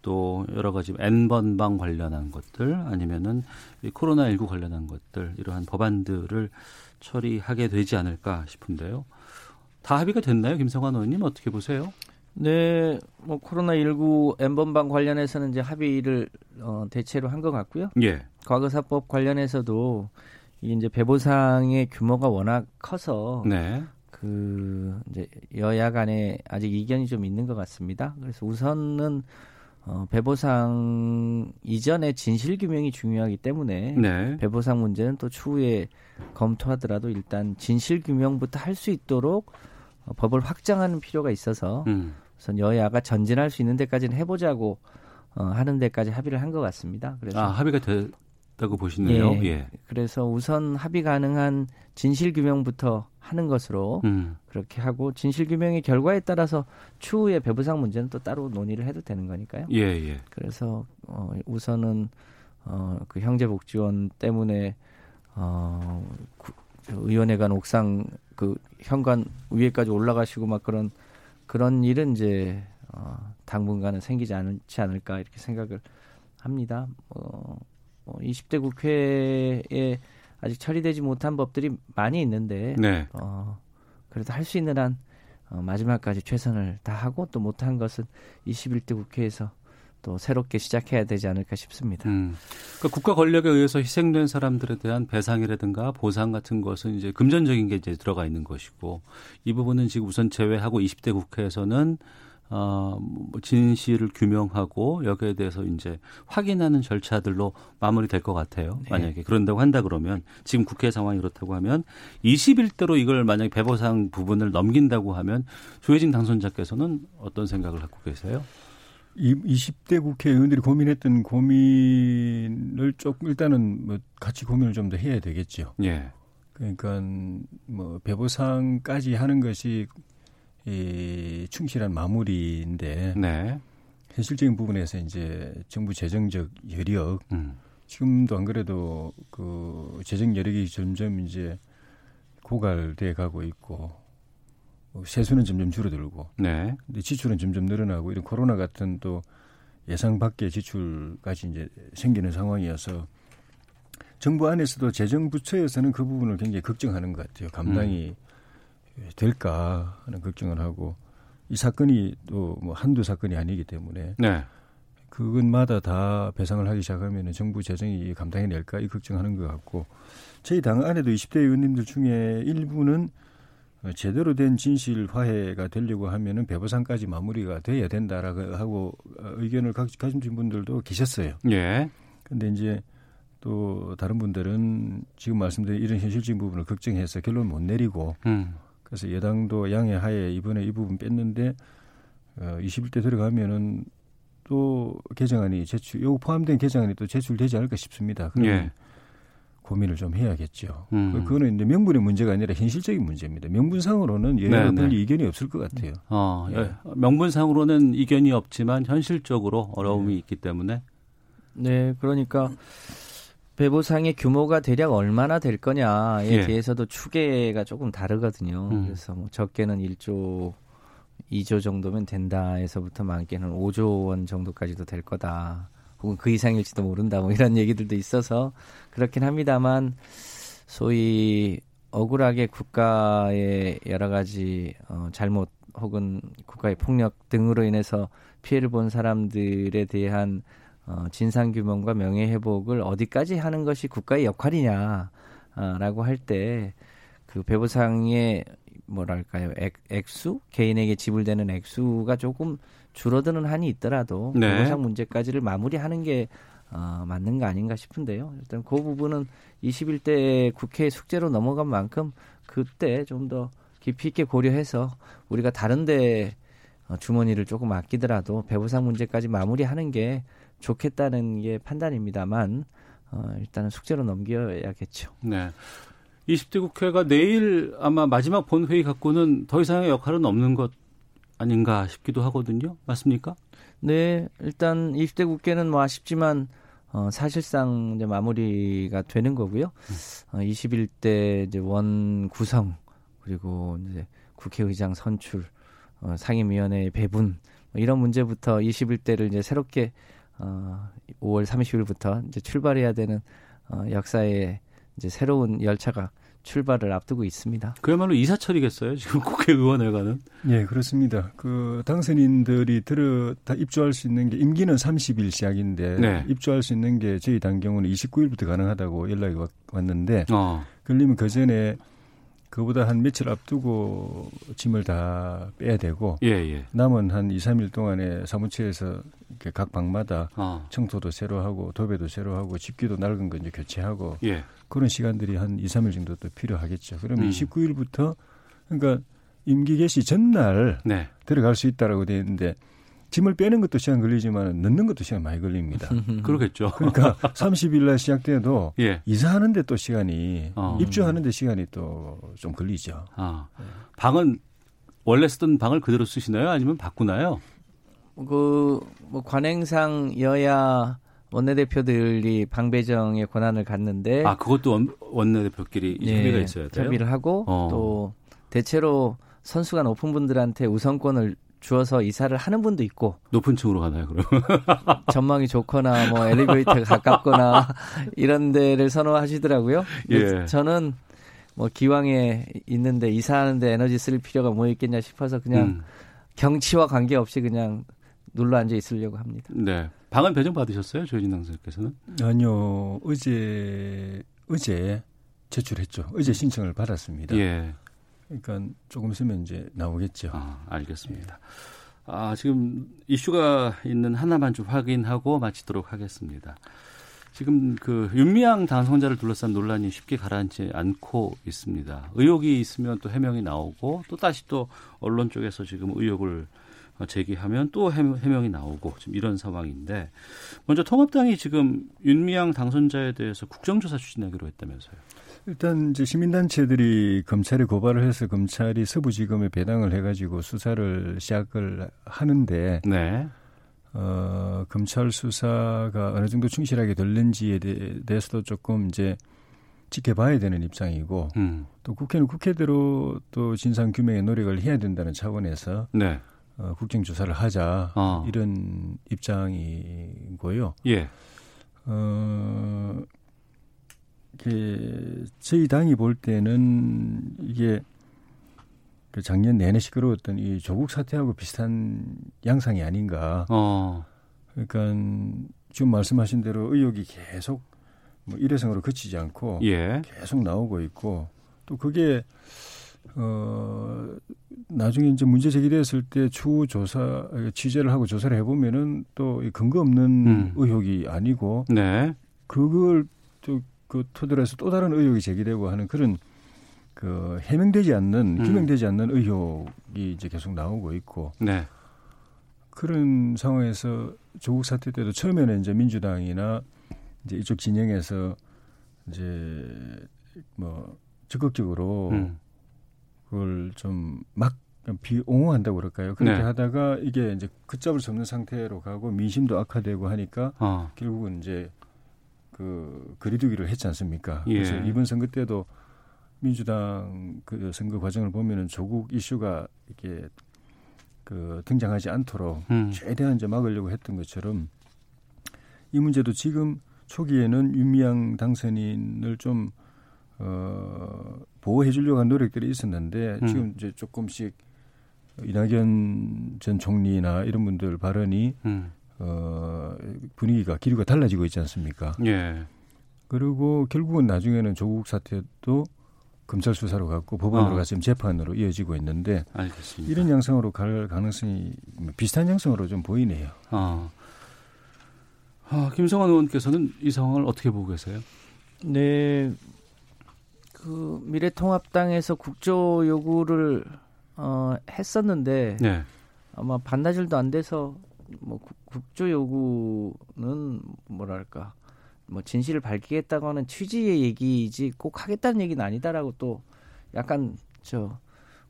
또 여러 가지 N번방 관련한 것들 아니면은 코로나19 관련한 것들 이러한 법안들을 처리하게 되지 않을까 싶은데요. 다 합의가 됐나요, 김성환 의원님 어떻게 보세요? 네, 뭐 코로나 19 엠번방 관련해서는 이제 합의를 어, 대체로 한 것 같고요. 예. 과거사법 관련해서도 이제 배보상의 규모가 워낙 커서 네. 그 이제 여야 간에 아직 이견이 좀 있는 것 같습니다. 그래서 우선은 어, 배보상 이전에 진실 규명이 중요하기 때문에 네. 배보상 문제는 또 추후에 검토하더라도 일단 진실 규명부터 할 수 있도록 어, 법을 확장하는 필요가 있어서 음. 우선 여야가 전진할 수 있는 데까지는 해보자고 어, 하는 데까지 합의를 한 것 같습니다. 그래서 아, 합의가 됐다고 보시네요. 예, 예. 그래서 우선 합의 가능한 진실 규명부터 하는 것으로 음. 그렇게 하고 진실 규명의 결과에 따라서 추후에 배부상 문제는 또 따로 논의를 해도 되는 거니까요. 예, 예. 그래서 어, 우선은 어, 그 형제복지원 때문에 어, 구, 의원회관 옥상 그 현관 위에까지 올라가시고 막 그런 그런 일은 이제 어, 당분간은 생기지 않지 않을까 이렇게 생각을 합니다. 어, 어, 20대 국회에 아직 처리되지 못한 법들이 많이 있는데 네. 어, 그래도 할 수 있는 한 어, 마지막까지 최선을 다하고 또 못한 것은 21대 국회에서 또 새롭게 시작해야 되지 않을까 싶습니다. 음. 그러니까 국가 권력에 의해서 희생된 사람들에 대한 배상이라든가 보상 같은 것은 이제 금전적인 게 이제 들어가 있는 것이고 이 부분은 지금 우선 제외하고 20대 국회에서는 어, 뭐 진실을 규명하고 여기에 대해서 이제 확인하는 절차들로 마무리될 것 같아요. 네. 만약에 그런다고 한다 그러면 지금 국회 상황이 그렇다고 하면 21대로 이걸 만약에 배보상 부분을 넘긴다고 하면 조혜진 당선자께서는 어떤 생각을 갖고 계세요? 이 20대 국회의원들이 고민했던 고민을 조금 일단은 뭐 같이 고민을 좀 더 해야 되겠죠. 예. 그러니까 뭐 배보상까지 하는 것이 이 충실한 마무리인데 네. 현실적인 부분에서 이제 정부 재정적 여력 음. 지금도 안 그래도 그 재정 여력이 점점 이제 고갈돼 가고 있고 세수는 점점 줄어들고, 네. 근데 지출은 점점 늘어나고 이런 코로나 같은 또 예상 밖의 지출까지 이제 생기는 상황이어서 정부 안에서도 재정 부처에서는 그 부분을 굉장히 걱정하는 것 같아요. 감당이 음. 될까 하는 걱정을 하고 이 사건이 또 뭐 한두 사건이 아니기 때문에 네. 그것마다 다 배상을 하기 시작하면 정부 재정이 감당해낼까 이 걱정하는 것 같고 저희 당 안에도 20대 의원님들 중에 일부는 어, 제대로 된 진실 화해가 되려고 하면은 배보상까지 마무리가 돼야 된다라고 하고 어, 의견을 가진 분들도 계셨어요. 예. 근데 이제 또 다른 분들은 지금 말씀드린 이런 현실적인 부분을 걱정해서 결론 못 내리고 음. 그래서 여당도 양해 하에 이번에 이 부분 뺐는데 어 21대 들어가면은 또 개정안이 제출 요 포함된 개정안이 또 제출되지 않을까 싶습니다. 그러면 예. 고민을 좀 해야겠죠. 음. 그, 그거는 이제 명분의 문제가 아니라 현실적인 문제입니다. 명분상으로는 여야가 네, 네. 이견이 없을 것 같아요. 어, 예. 명분상으로는 이견이 없지만 현실적으로 어려움이 네. 있기 때문에. 네, 그러니까 배보상의 규모가 대략 얼마나 될 거냐에 예. 대해서도 추계가 조금 다르거든요. 음. 그래서 뭐 적게는 1조, 2조 정도면 된다에서부터 많게는 5조 원 정도까지도 될 거다. 혹은 그 이상일지도 모른다 뭐 이런 얘기들도 있어서 그렇긴 합니다만 소위 억울하게 국가의 여러 가지 어, 잘못 혹은 국가의 폭력 등으로 인해서 피해를 본 사람들에 대한 어, 진상 규명과 명예 회복을 어디까지 하는 것이 국가의 역할이냐라고 어, 할때 그 배보상의 뭐랄까요? 액, 액수? 개인에게 지불되는 액수가 조금 줄어드는 한이 있더라도 네. 보상 문제까지를 마무리하는 게 어, 맞는 거 아닌가 싶은데요. 일단 그 부분은 21대 국회 숙제로 넘어간 만큼 그때 좀 더 깊이 있게 고려해서 우리가 다른데 어, 주머니를 조금 아끼더라도 배부상 문제까지 마무리하는 게 좋겠다는 게 판단입니다만 어, 일단은 숙제로 넘겨야겠죠. 네. 20대 국회가 내일 아마 마지막 본회의 갖고는 더 이상의 역할은 없는 것 아닌가 싶기도 하거든요. 맞습니까? 네, 일단 20대 국회는 뭐 아쉽지만 어, 사실상 이제 마무리가 되는 거고요. 어, 21대 이제 원 구성 그리고 이제 국회의장 선출, 어, 상임위원회 배분 뭐 이런 문제부터 21대를 이제 새롭게 어, 5월 30일부터 이제 출발해야 되는 어, 역사의 이제 새로운 열차가 출발을 앞두고 있습니다. 그야말로 이사철이겠어요. 지금 국회의원회관은. 예, 그렇습니다. 그 당선인들이 들어 다 입주할 수 있는 게 임기는 30일 시작인데 네. 입주할 수 있는 게 저희 당 경우는 29일부터 가능하다고 연락이 왔는데 어. 그러면 그 전에 그보다 한 며칠 앞두고 짐을 다 빼야 되고 예, 예. 남은 한 2, 3일 동안에 사무처에서 이렇게 각 방마다 어. 청소도 새로 하고 도배도 새로 하고 집기도 낡은 거 이제 교체하고 예. 그런 시간들이 한 2, 3일 정도 또 필요하겠죠. 그러면 음. 29일부터 그러니까 임기 개시 전날 네. 들어갈 수 있다라고 되어 있는데 짐을 빼는 것도 시간 걸리지만 넣는 것도 시간 많이 걸립니다. 그러겠죠. 그러니까 30일 날 시작돼도 예. 이사하는데 또 시간이 어. 입주하는데 시간이 또 좀 걸리죠. 아. 방은 원래 쓰던 방을 그대로 쓰시나요? 아니면 바꾸나요? 그 뭐 관행상 여야 원내대표들이 방배정의 권한을 갖는데 아 그것도 원, 원내대표끼리 네, 협의가 있어야 돼요. 협의를 하고 어. 또 대체로 선수가 높은 분들한테 우선권을 주어서 이사를 하는 분도 있고 높은 층으로 가나요 그럼 전망이 좋거나 뭐 엘리베이터가 가깝거나 이런 데를 선호하시더라고요. 예. 저는 뭐 기왕에 있는데 이사하는데 에너지 쓸 필요가 뭐 있겠냐 싶어서 그냥 음. 경치와 관계없이 그냥 눌러 앉아 있으려고 합니다. 네. 방은 배정 받으셨어요? 조진 당선께서는? 아니요. 어제 어제 제출했죠. 어제 신청을 받았습니다. 예. 그러니까 조금 있으면 이제 나오겠죠. 아, 알겠습니다. 아, 지금 이슈가 있는 하나만 좀 확인하고 마치도록 하겠습니다. 지금 그 윤미향 당선자를 둘러싼 논란이 쉽게 가라앉지 않고 있습니다. 의혹이 있으면 또 해명이 나오고 또 다시 또 언론 쪽에서 지금 의혹을 제기하면 또 해명이 나오고 지금 이런 상황인데 먼저 통합당이 지금 윤미향 당선자에 대해서 국정조사 추진하기로 했다면서요. 일단 이제 시민단체들이 검찰에 고발을 해서 검찰이 서부지검에 배당을 해가지고 수사를 시작을 하는데 네. 어, 검찰 수사가 어느 정도 충실하게 될는지에 대해서도 조금 이제 지켜봐야 되는 입장이고 음. 또 국회는 국회대로 또 진상 규명의 노력을 해야 된다는 차원에서 네. 어, 국정조사를 하자 어. 이런 입장이고요. 예. 어, 그 저희 당이 볼 때는 이게 그 작년 내내 시끄러웠던 이 조국 사태하고 비슷한 양상이 아닌가. 어. 그러니까 지금 말씀하신 대로 의혹이 계속 뭐 일회성으로 그치지 않고 예. 계속 나오고 있고 또 그게 어 나중에 이제 문제 제기됐을 때 추후 조사 취재를 하고 조사를 해보면은 또 근거 없는 음. 의혹이 아니고 네. 그걸 또그 토대로 해서 또 다른 의혹이 제기되고 하는 그런 그 해명되지 않는 음. 규명되지 않는 의혹이 이제 계속 나오고 있고 네. 그런 상황에서 조국 사태 때도 처음에는 이제 민주당이나 이제 이쪽 진영에서 이제 뭐 적극적으로 음. 그걸 좀막 비옹호한다고 그럴까요? 그렇게 네. 하다가 이게 이제 걷잡을 수 없는 상태로 가고 민심도 악화되고 하니까 어. 결국은 이제 그 거리두기를 했지 않습니까? 예. 그래서 이번 선거 때도 민주당 그 선거 과정을 보면은 조국 이슈가 이렇게 그 등장하지 않도록 음. 최대한 이제 막으려고 했던 것처럼 이 문제도 지금 초기에는 윤미향 당선인을 좀 어, 보호해 주려고 한 노력들이 있었는데 음. 지금 이제 조금씩 이낙연 전 총리나 이런 분들 발언이 음. 어, 분위기가 기류가 달라지고 있지 않습니까? 예. 그리고 결국은 나중에는 조국 사태도 검찰 수사로 갔고 법원으로 어. 가서 지금 재판으로 이어지고 있는데 알겠습니다. 이런 양상으로 갈 가능성이 비슷한 양상으로 좀 보이네요. 어. 아, 김성환 의원께서는 이 상황을 어떻게 보고 계세요? 네, 그 미래통합당에서 국조 요구를 어, 했었는데 네. 아마 반나절도 안 돼서 뭐 국조 요구는 뭐랄까 뭐 진실을 밝히겠다고 하는 취지의 얘기이지 꼭 하겠다는 얘기는 아니다라고 또 약간 저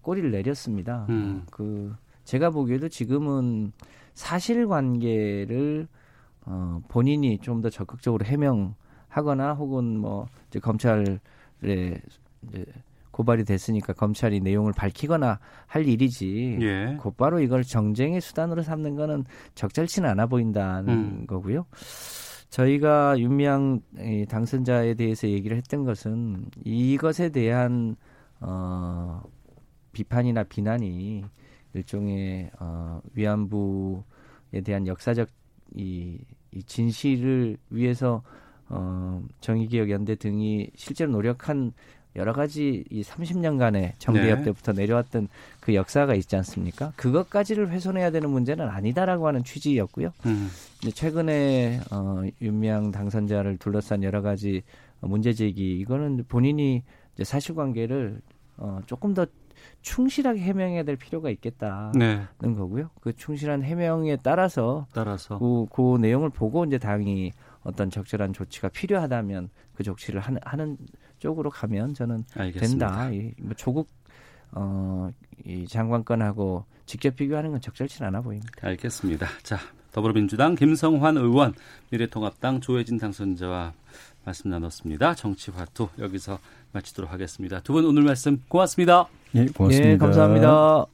꼬리를 내렸습니다. 음. 그 제가 보기에도 지금은 사실관계를 어 본인이 좀 더 적극적으로 해명하거나 혹은 뭐 이제 검찰 에 이제 고발이 됐으니까 검찰이 내용을 밝히거나 할 일이지 예. 곧바로 이걸 정쟁의 수단으로 삼는 거는 적절치는 않아 보인다는 음. 거고요. 저희가 윤미향 당선자에 대해서 얘기를 했던 것은 이것에 대한 어, 비판이나 비난이 일종의 어, 위안부에 대한 역사적 이, 이 진실을 위해서 어, 정의기억 연대 등이 실제로 노력한 여러 가지 이 30년간의 정비협 네. 때부터 내려왔던 그 역사가 있지 않습니까? 그것까지를 훼손해야 되는 문제는 아니다라고 하는 취지였고요. 음. 최근에 어, 윤미향 당선자를 둘러싼 여러 가지 문제 제기 이거는 본인이 이제 사실관계를 어, 조금 더 충실하게 해명해야 될 필요가 있겠다는 네. 거고요. 그 충실한 해명에 따라서 따라서 그, 그 내용을 보고 이제 당이 어떤 적절한 조치가 필요하다면 그 조치를 하는, 하는 쪽으로 가면 저는 알겠습니다. 된다. 이, 뭐 조국 어, 이 장관권하고 직접 비교하는 건 적절치 않아 보입니다. 알겠습니다. 자, 더불어민주당 김성환 의원, 미래통합당 조혜진 당선자와 말씀 나눴습니다. 정치화투 여기서 마치도록 하겠습니다. 두 분 오늘 말씀 고맙습니다. 예, 고맙습니다. 예, 감사합니다.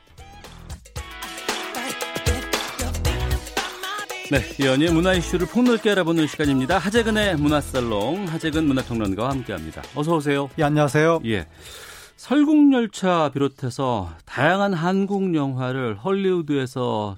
네, 연예 문화 이슈를 폭넓게 알아보는 시간입니다. 하재근의 문화살롱, 하재근 문화평론가와 함께합니다. 어서 오세요. 예, 안녕하세요. 예. 설국열차 비롯해서 다양한 한국 영화를 헐리우드에서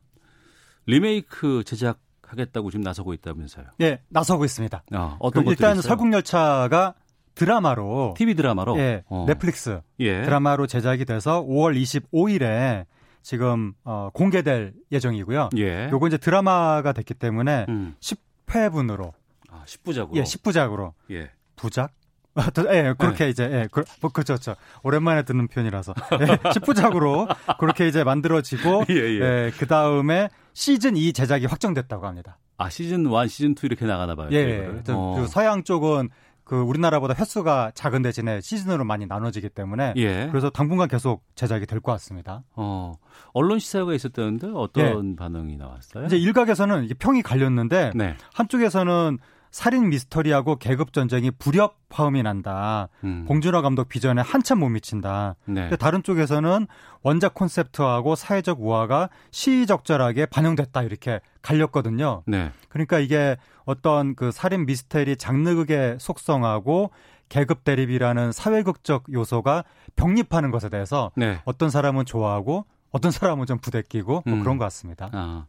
리메이크 제작하겠다고 지금 나서고 있다면서요? 예, 나서고 있습니다. 어, 어떤 그 일단 설국열차가 드라마로 TV 드라마로 예, 어. 넷플릭스 예. 드라마로 제작이 돼서 5월 25일에 지금 어, 공개될 예정이고요. 예. 요거 이제 드라마가 됐기 때문에 음. 10회분으로 아, 10부작으로. 예, 10부작으로. 예. 부작? 아, 예, 그렇게 네. 이제, 예, 그, 뭐, 그렇죠, 그렇죠. 오랜만에 듣는 표현이라서. 예, 10부작으로 그렇게 이제 만들어지고, 예, 예. 예, 그 다음에 시즌 2 제작이 확정됐다고 합니다. 아, 시즌 1, 시즌 2 이렇게 나가나 봐요. 예, 예. 어. 서양 쪽은 그 우리나라보다 횟수가 작은 대신에 시즌으로 많이 나눠지기 때문에 예. 그래서 당분간 계속 제작이 될 것 같습니다. 어. 언론 시사회가 있었다는데 어떤 예. 반응이 나왔어요? 이제 일각에서는 이게 평이 갈렸는데 네. 한쪽에서는 살인 미스터리하고 계급 전쟁이 불협 화음이 난다. 음. 봉준호 감독 비전에 한참 못 미친다. 네. 다른 쪽에서는 원작 콘셉트하고 사회적 우화가 시의적절하게 반영됐다 이렇게 갈렸거든요. 네. 그러니까 이게 어떤 그 살인 미스터리 장르극의 속성하고 계급 대립이라는 사회극적 요소가 병립하는 것에 대해서 네. 어떤 사람은 좋아하고 어떤 사람은 좀 부대끼고 뭐 음. 그런 것 같습니다. 아.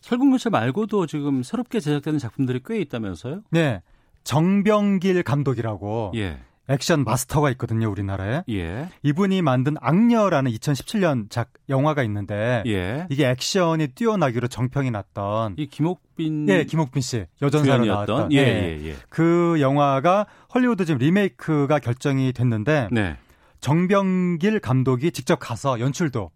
설국열차 말고도 지금 새롭게 제작되는 작품들이 꽤 있다면서요? 네. 정병길 감독이라고 예. 액션 마스터가 있거든요, 우리나라에. 예. 이분이 만든 악녀라는 2017년 작 영화가 있는데 예. 이게 액션이 뛰어나기로 정평이 났던 이 김옥빈 예, 김옥빈 씨 여전사로 나왔던 예, 예, 예, 그 영화가 헐리우드 지금 리메이크가 결정이 됐는데 네. 정병길 감독이 직접 가서 연출도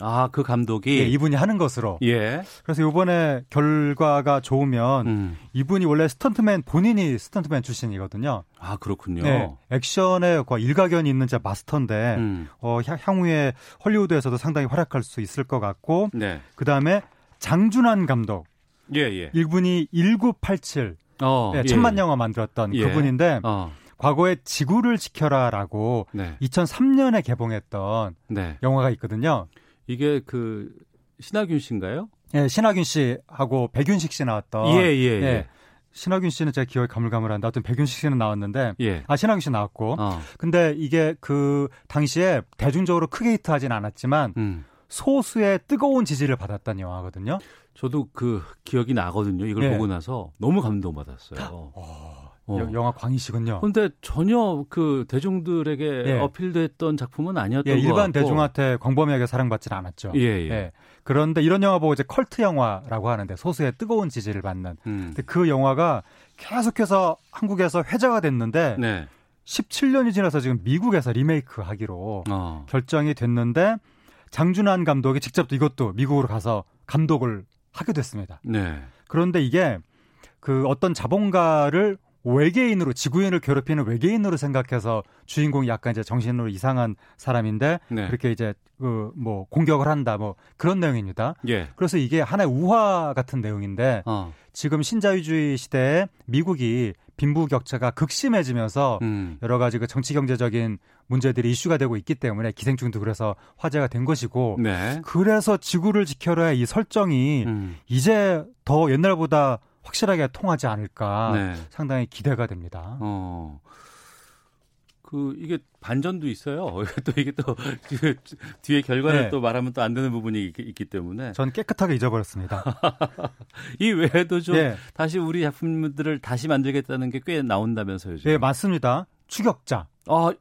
아, 그 감독이 예, 이분이 하는 것으로. 예. 그래서 이번에 결과가 좋으면 음. 이분이 원래 스턴트맨 본인이 스턴트맨 출신이거든요. 아, 그렇군요. 네. 액션에 일가견이 있는 자 마스터인데 음. 어, 향후에 헐리우드에서도 상당히 활약할 수 있을 것 같고 네. 그다음에 장준환 감독. 예, 예. 이분이 1987 어, 네, 천만 예. 영화 만들었던 예. 그분인데 어. 과거에 지구를 지켜라라고 네. 2003년에 개봉했던 네. 영화가 있거든요. 이게 그 신하균 씨인가요? 예, 신하균 씨하고 백윤식 씨 나왔던. 예, 예, 예. 예. 신하균 씨는 제가 기억이 가물가물한데 하여튼 백윤식 씨는 나왔는데 예. 아 신하균 씨 나왔고 어. 근데 이게 그 당시에 대중적으로 크게 히트하진 않았지만 음. 소수의 뜨거운 지지를 받았던 영화거든요. 저도 그 기억이 나거든요. 이걸 예. 보고 나서 너무 감동받았어요. 어. 어. 영화 광이시군요. 근데 전혀 그 대중들에게 예. 어필됐던 작품은 아니었던 예, 일반 대중한테 광범위하게 사랑받지 않았죠. 예, 예, 예. 그런데 이런 영화 보고 이제 컬트 영화라고 하는데 소수의 뜨거운 지지를 받는. 음. 근데 그 영화가 계속해서 한국에서 회자가 됐는데 네. 17년이 지나서 지금 미국에서 리메이크 하기로 어. 결정이 됐는데 장준환 감독이 직접 이것도 미국으로 가서 감독을 하게 됐습니다. 네. 그런데 이게 그 어떤 자본가를 외계인으로 지구인을 괴롭히는 외계인으로 생각해서 주인공이 약간 이제 정신으로 이상한 사람인데 네. 그렇게 이제 그 뭐 공격을 한다 뭐 그런 내용입니다. 예. 그래서 이게 하나의 우화 같은 내용인데 어. 지금 신자유주의 시대에 미국이 빈부 격차가 극심해지면서 음. 여러 가지 그 정치 경제적인 문제들이 이슈가 되고 있기 때문에 기생충도 그래서 화제가 된 것이고 네. 그래서 지구를 지켜라의 이 설정이 음. 이제 더 옛날보다 확실하게 통하지 않을까 네. 상당히 기대가 됩니다. 어. 그 이게 반전도 있어요. 또 이게 또 뒤에 결과를 네. 또 말하면 또 안 되는 부분이 있, 기 때문에 전 깨끗하게 잊어버렸습니다. 이 외에도 좀 네. 다시 우리 작품들을 다시 만들겠다는 게 꽤 나온다면서요. 지금. 네 맞습니다. 추격자. 아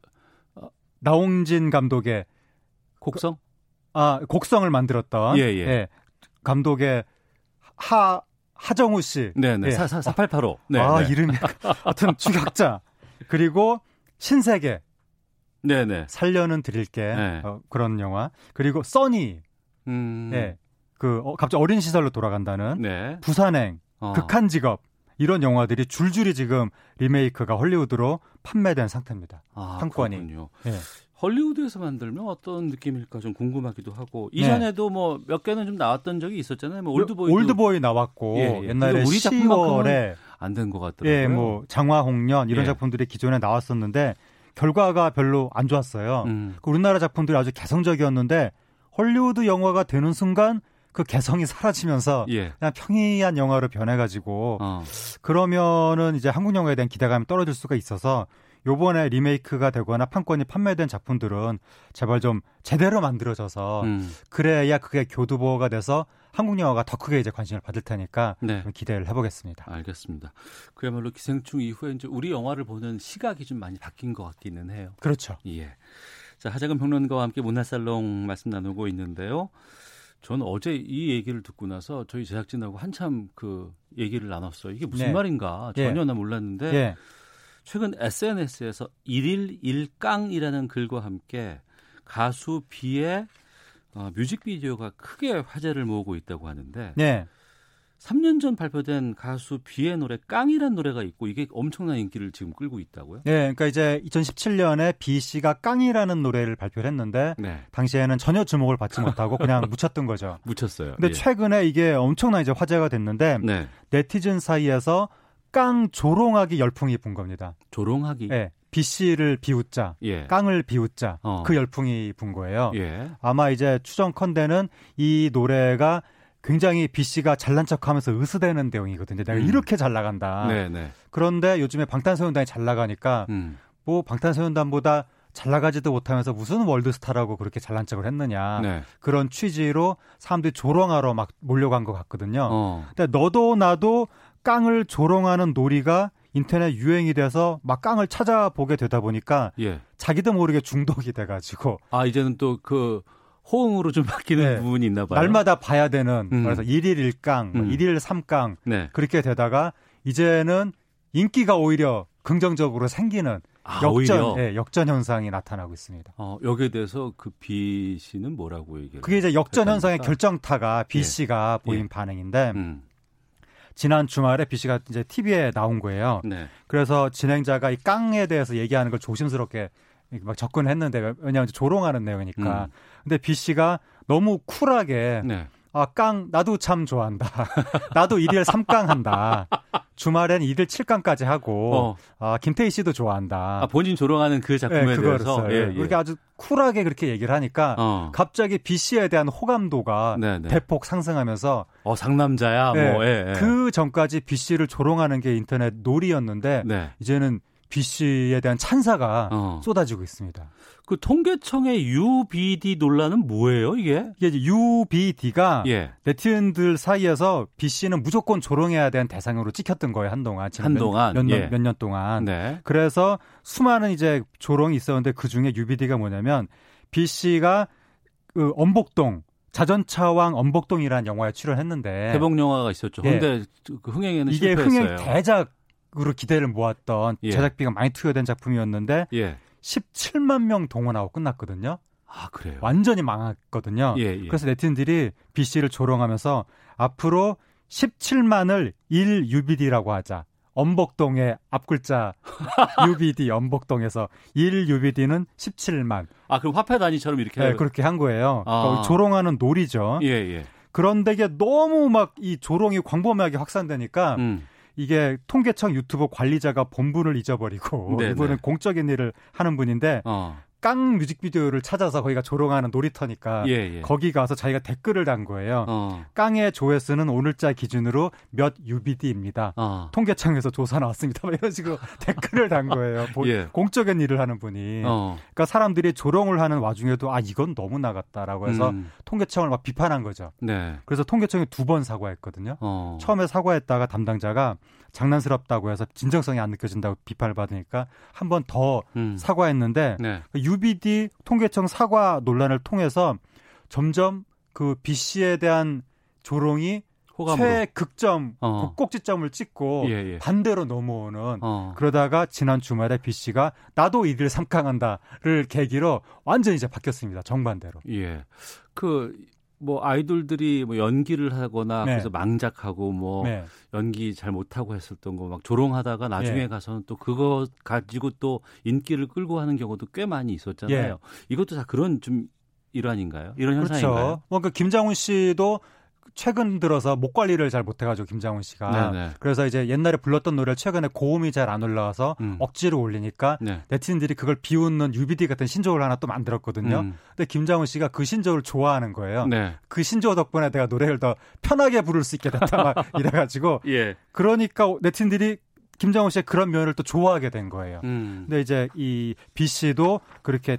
나홍진 감독의 곡성? 아 곡성을 만들었던 예, 예. 예. 감독의 하 하정우 씨. 네네. 네. 4885. 네, 아, 네. 이름이. 하여튼 추격자. 그리고 신세계. 네네. 살려는 드릴게. 네. 어, 그런 영화. 그리고 써니. 음. 네. 그, 어, 갑자기 어린 시설로 돌아간다는. 네. 부산행. 어. 극한 직업. 이런 영화들이 줄줄이 지금 리메이크가 헐리우드로 판매된 상태입니다. 아. 그렇군요. 예. 헐리우드에서 만들면 어떤 느낌일까 좀 궁금하기도 하고 네. 이전에도 네. 뭐 뭐몇 개는 좀 나왔던 적이 있었잖아요. 뭐 올드보이 올드보이 나왔고 예, 예. 옛날에 우리 작품에 안된 것 같더라고요. 예, 뭐 장화홍련 이런 예. 작품들이 기존에 나왔었는데 결과가 별로 안 좋았어요. 음. 그 우리나라 작품들이 아주 개성적이었는데 헐리우드 영화가 되는 순간 그 개성이 사라지면서 예. 그냥 평이한 영화로 변해가지고 어. 그러면은 이제 한국 영화에 대한 기대감이 떨어질 수가 있어서 요번에 리메이크가 되거나 판권이 판매된 작품들은 제발 좀 제대로 만들어져서 음. 그래야 그게 교두보가 돼서 한국 영화가 더 크게 이제 관심을 받을 테니까 네. 기대를 해보겠습니다. 알겠습니다. 그야말로 기생충 이후에 이제 우리 영화를 보는 시각이 좀 많이 바뀐 것 같기는 해요. 그렇죠. 예. 자 하재근 평론가와 함께 문화살롱 말씀 나누고 있는데요. 저는 어제 이 얘기를 듣고 나서 저희 제작진하고 한참 그 얘기를 나눴어요. 이게 무슨 네. 말인가 전혀 예. 나 몰랐는데 예. 최근 SNS에서 일일 일깡이라는 글과 함께 가수 비의 어, 뮤직비디오가 크게 화제를 모으고 있다고 하는데 네. 3년 전 발표된 가수 비의 노래 깡이라는 노래가 있고 이게 엄청난 인기를 지금 끌고 있다고요? 네, 그러니까 이제 2017년에 비 씨가 깡이라는 노래를 발표를 했는데 네. 당시에는 전혀 주목을 받지 못하고 그냥 묻혔던 거죠. 묻혔어요. 근데 예. 최근에 이게 엄청난 이제 화제가 됐는데 네. 네티즌 사이에서 깡 조롱하기 열풍이 분 겁니다. 조롱하기? 네. B 씨를 비웃자, 예. 깡을 비웃자 어. 그 열풍이 분 거예요. 예. 아마 이제 추정컨대는 이 노래가 굉장히 B 씨가 잘난 척하면서 으스대는 내용이거든요. 내가 음. 이렇게 잘 나간다. 네네. 네. 그런데 요즘에 방탄소년단이 잘 나가니까 음. 뭐 방탄소년단보다 잘 나가지도 못하면서 무슨 월드스타라고 그렇게 잘난 척을 했느냐 네. 그런 취지로 사람들이 조롱하러 막 몰려간 것 같거든요. 어. 근데 너도 나도 깡을 조롱하는 놀이가 인터넷 유행이 돼서 막 깡을 찾아보게 되다 보니까 예. 자기도 모르게 중독이 돼가지고 아 이제는 또그 호응으로 좀 바뀌는 네. 부분이 있나 봐요. 날마다 봐야 되는 음. 그래서 일일 일깡, 뭐 음. 일일 삼깡 네. 그렇게 되다가 이제는 인기가 오히려 긍정적으로 생기는 아, 역전, 예, 역전 현상이 나타나고 있습니다. 어, 여기에 대해서 그 B 씨는 뭐라고 얘기해요? 그게 이제 역전 현상의 결정타가 B 씨가 예. 보인 예. 반응인데 음. 지난 주말에 B 씨가 이제 TV에 나온 거예요. 네. 그래서 진행자가 이 깡에 대해서 얘기하는 걸 조심스럽게 막 접근했는데 왜냐하면 조롱하는 내용이니까. 음. 근데 B 씨가 너무 쿨하게 네. 아, 깡, 나도 참 좋아한다. 나도 일일 3깡 한다. 주말엔 일일 7깡까지 하고, 어. 아, 김태희 씨도 좋아한다. 아, 본인 조롱하는 그 작품에 네, 대해서. 예, 예. 그렇게 아주 쿨하게 그렇게 얘기를 하니까, 어. 갑자기 B 씨에 대한 호감도가 네, 네. 대폭 상승하면서. 어, 상남자야? 네, 뭐, 예, 예. 그 전까지 B 씨를 조롱하는 게 인터넷 놀이였는데, 네. 이제는 B 씨에 대한 찬사가 어. 쏟아지고 있습니다. 그 통계청의 UBD 논란은 뭐예요, 이게? 이게 UBD가 예. 네티즌들 사이에서 B 씨는 무조건 조롱해야 되는 대상으로 찍혔던 거예요, 한동안. 한동안. 몇, 몇, 예. 몇년 동안. 네. 그래서 수많은 이제 조롱이 있었는데 그 중에 UBD가 뭐냐면 B 씨가 그 엄복동 자전차왕 엄복동이라는 영화에 출연했는데 대박 영화가 있었죠. 예. 그 흥행에는 이게 실패했어요. 흥행 대작 으로 기대를 모았던 예. 제작비가 많이 투여된 작품이었는데 예. 17만 명 동원하고 끝났거든요. 아 그래요? 완전히 망했거든요. 예, 예. 그래서 네티즌들이 B 씨를 조롱하면서 앞으로 17만을 1 UBD라고 하자. 엄복동의 앞글자 UBD 엄복동에서 1 UBD는 17만. 아 그럼 화폐 단위처럼 이렇게 네, 그렇게 한 거예요. 아. 그러니까 조롱하는 놀이죠. 예, 예. 그런데 이게 너무 막 이 조롱이 광범위하게 확산되니까 음. 이게 통계청 유튜브 관리자가 본분을 잊어버리고 네네. 이분은 공적인 일을 하는 분인데 어. 깡 뮤직비디오를 찾아서 거기가 조롱하는 놀이터니까 예, 예. 거기 가서 자기가 댓글을 단 거예요. 어. 깡의 조회수는 오늘자 기준으로 몇 UBD입니다. 어. 통계청에서 조사 나왔습니다. 이런 식으로 댓글을 단 거예요. 예. 공적인 일을 하는 분이. 어. 그러니까 사람들이 조롱을 하는 와중에도 아 이건 너무 나갔다라고 해서 음. 통계청을 막 비판한 거죠. 네. 그래서 통계청이 두 번 사과했거든요. 어. 처음에 사과했다가 담당자가 장난스럽다고 해서 진정성이 안 느껴진다고 비판을 받으니까 한 번더 음. 사과했는데 네. UBD 통계청 사과 논란을 통해서 점점 그 B 씨에 대한 조롱이 호감으로. 최극점 어. 그 꼭지점을 찍고 예, 예. 반대로 넘어오는 어. 그러다가 지난 주말에 B 씨가 나도 이들 삼강한다를 계기로 완전히 이제 바뀌었습니다 정반대로. 예. 그 뭐 아이돌들이 뭐 연기를 하거나 네. 그래서 망작하고 뭐 네. 연기 잘 못하고 했었던 거 막 조롱하다가 나중에 네. 가서는 또 그거 가지고 또 인기를 끌고 하는 경우도 꽤 많이 있었잖아요. 예. 이것도 다 그런 좀 일환인가요? 이런 그렇죠. 현상인가요? 뭔가 김장훈 씨도 최근 들어서 목 관리를 잘 못해가지고 김장훈 씨가 네네. 그래서 이제 옛날에 불렀던 노래를 최근에 고음이 잘 안 올라와서 음. 억지로 올리니까 네. 네티즌들이 그걸 비웃는 UBD 같은 신조어를 하나 또 만들었거든요. 음. 근데 김장훈 씨가 그 신조어를 좋아하는 거예요. 네. 그 신조어 덕분에 내가 노래를 더 편하게 부를 수 있게 됐다 막 이래가지고 예. 그러니까 네티즌들이 김장훈 씨의 그런 면을 또 좋아하게 된 거예요. 음. 근데 이제 이 B 씨도 그렇게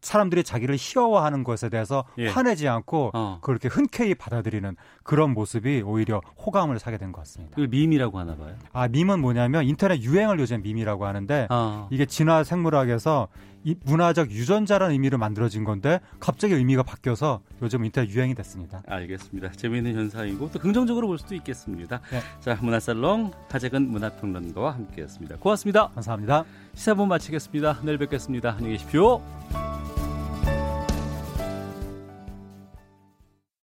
사람들이 자기를 희화화하는 것에 대해서 예. 화내지 않고 어. 그렇게 흔쾌히 받아들이는 그런 모습이 오히려 호감을 사게 된 것 같습니다. 그 밈이라고 하나 봐요. 아 밈은 뭐냐면 인터넷 유행을 요즘 밈이라고 하는데 어. 이게 진화 생물학에서 이 문화적 유전자라는 의미로 만들어진 건데 갑자기 의미가 바뀌어서 요즘 인터넷 유행이 됐습니다. 알겠습니다. 재미있는 현상이고 또 긍정적으로 볼 수도 있겠습니다. 네. 자 문화살롱 하재근 문화평론가와 함께했습니다. 고맙습니다. 감사합니다. 시사본 마치겠습니다. 내일 뵙겠습니다. 안녕히 계십시오.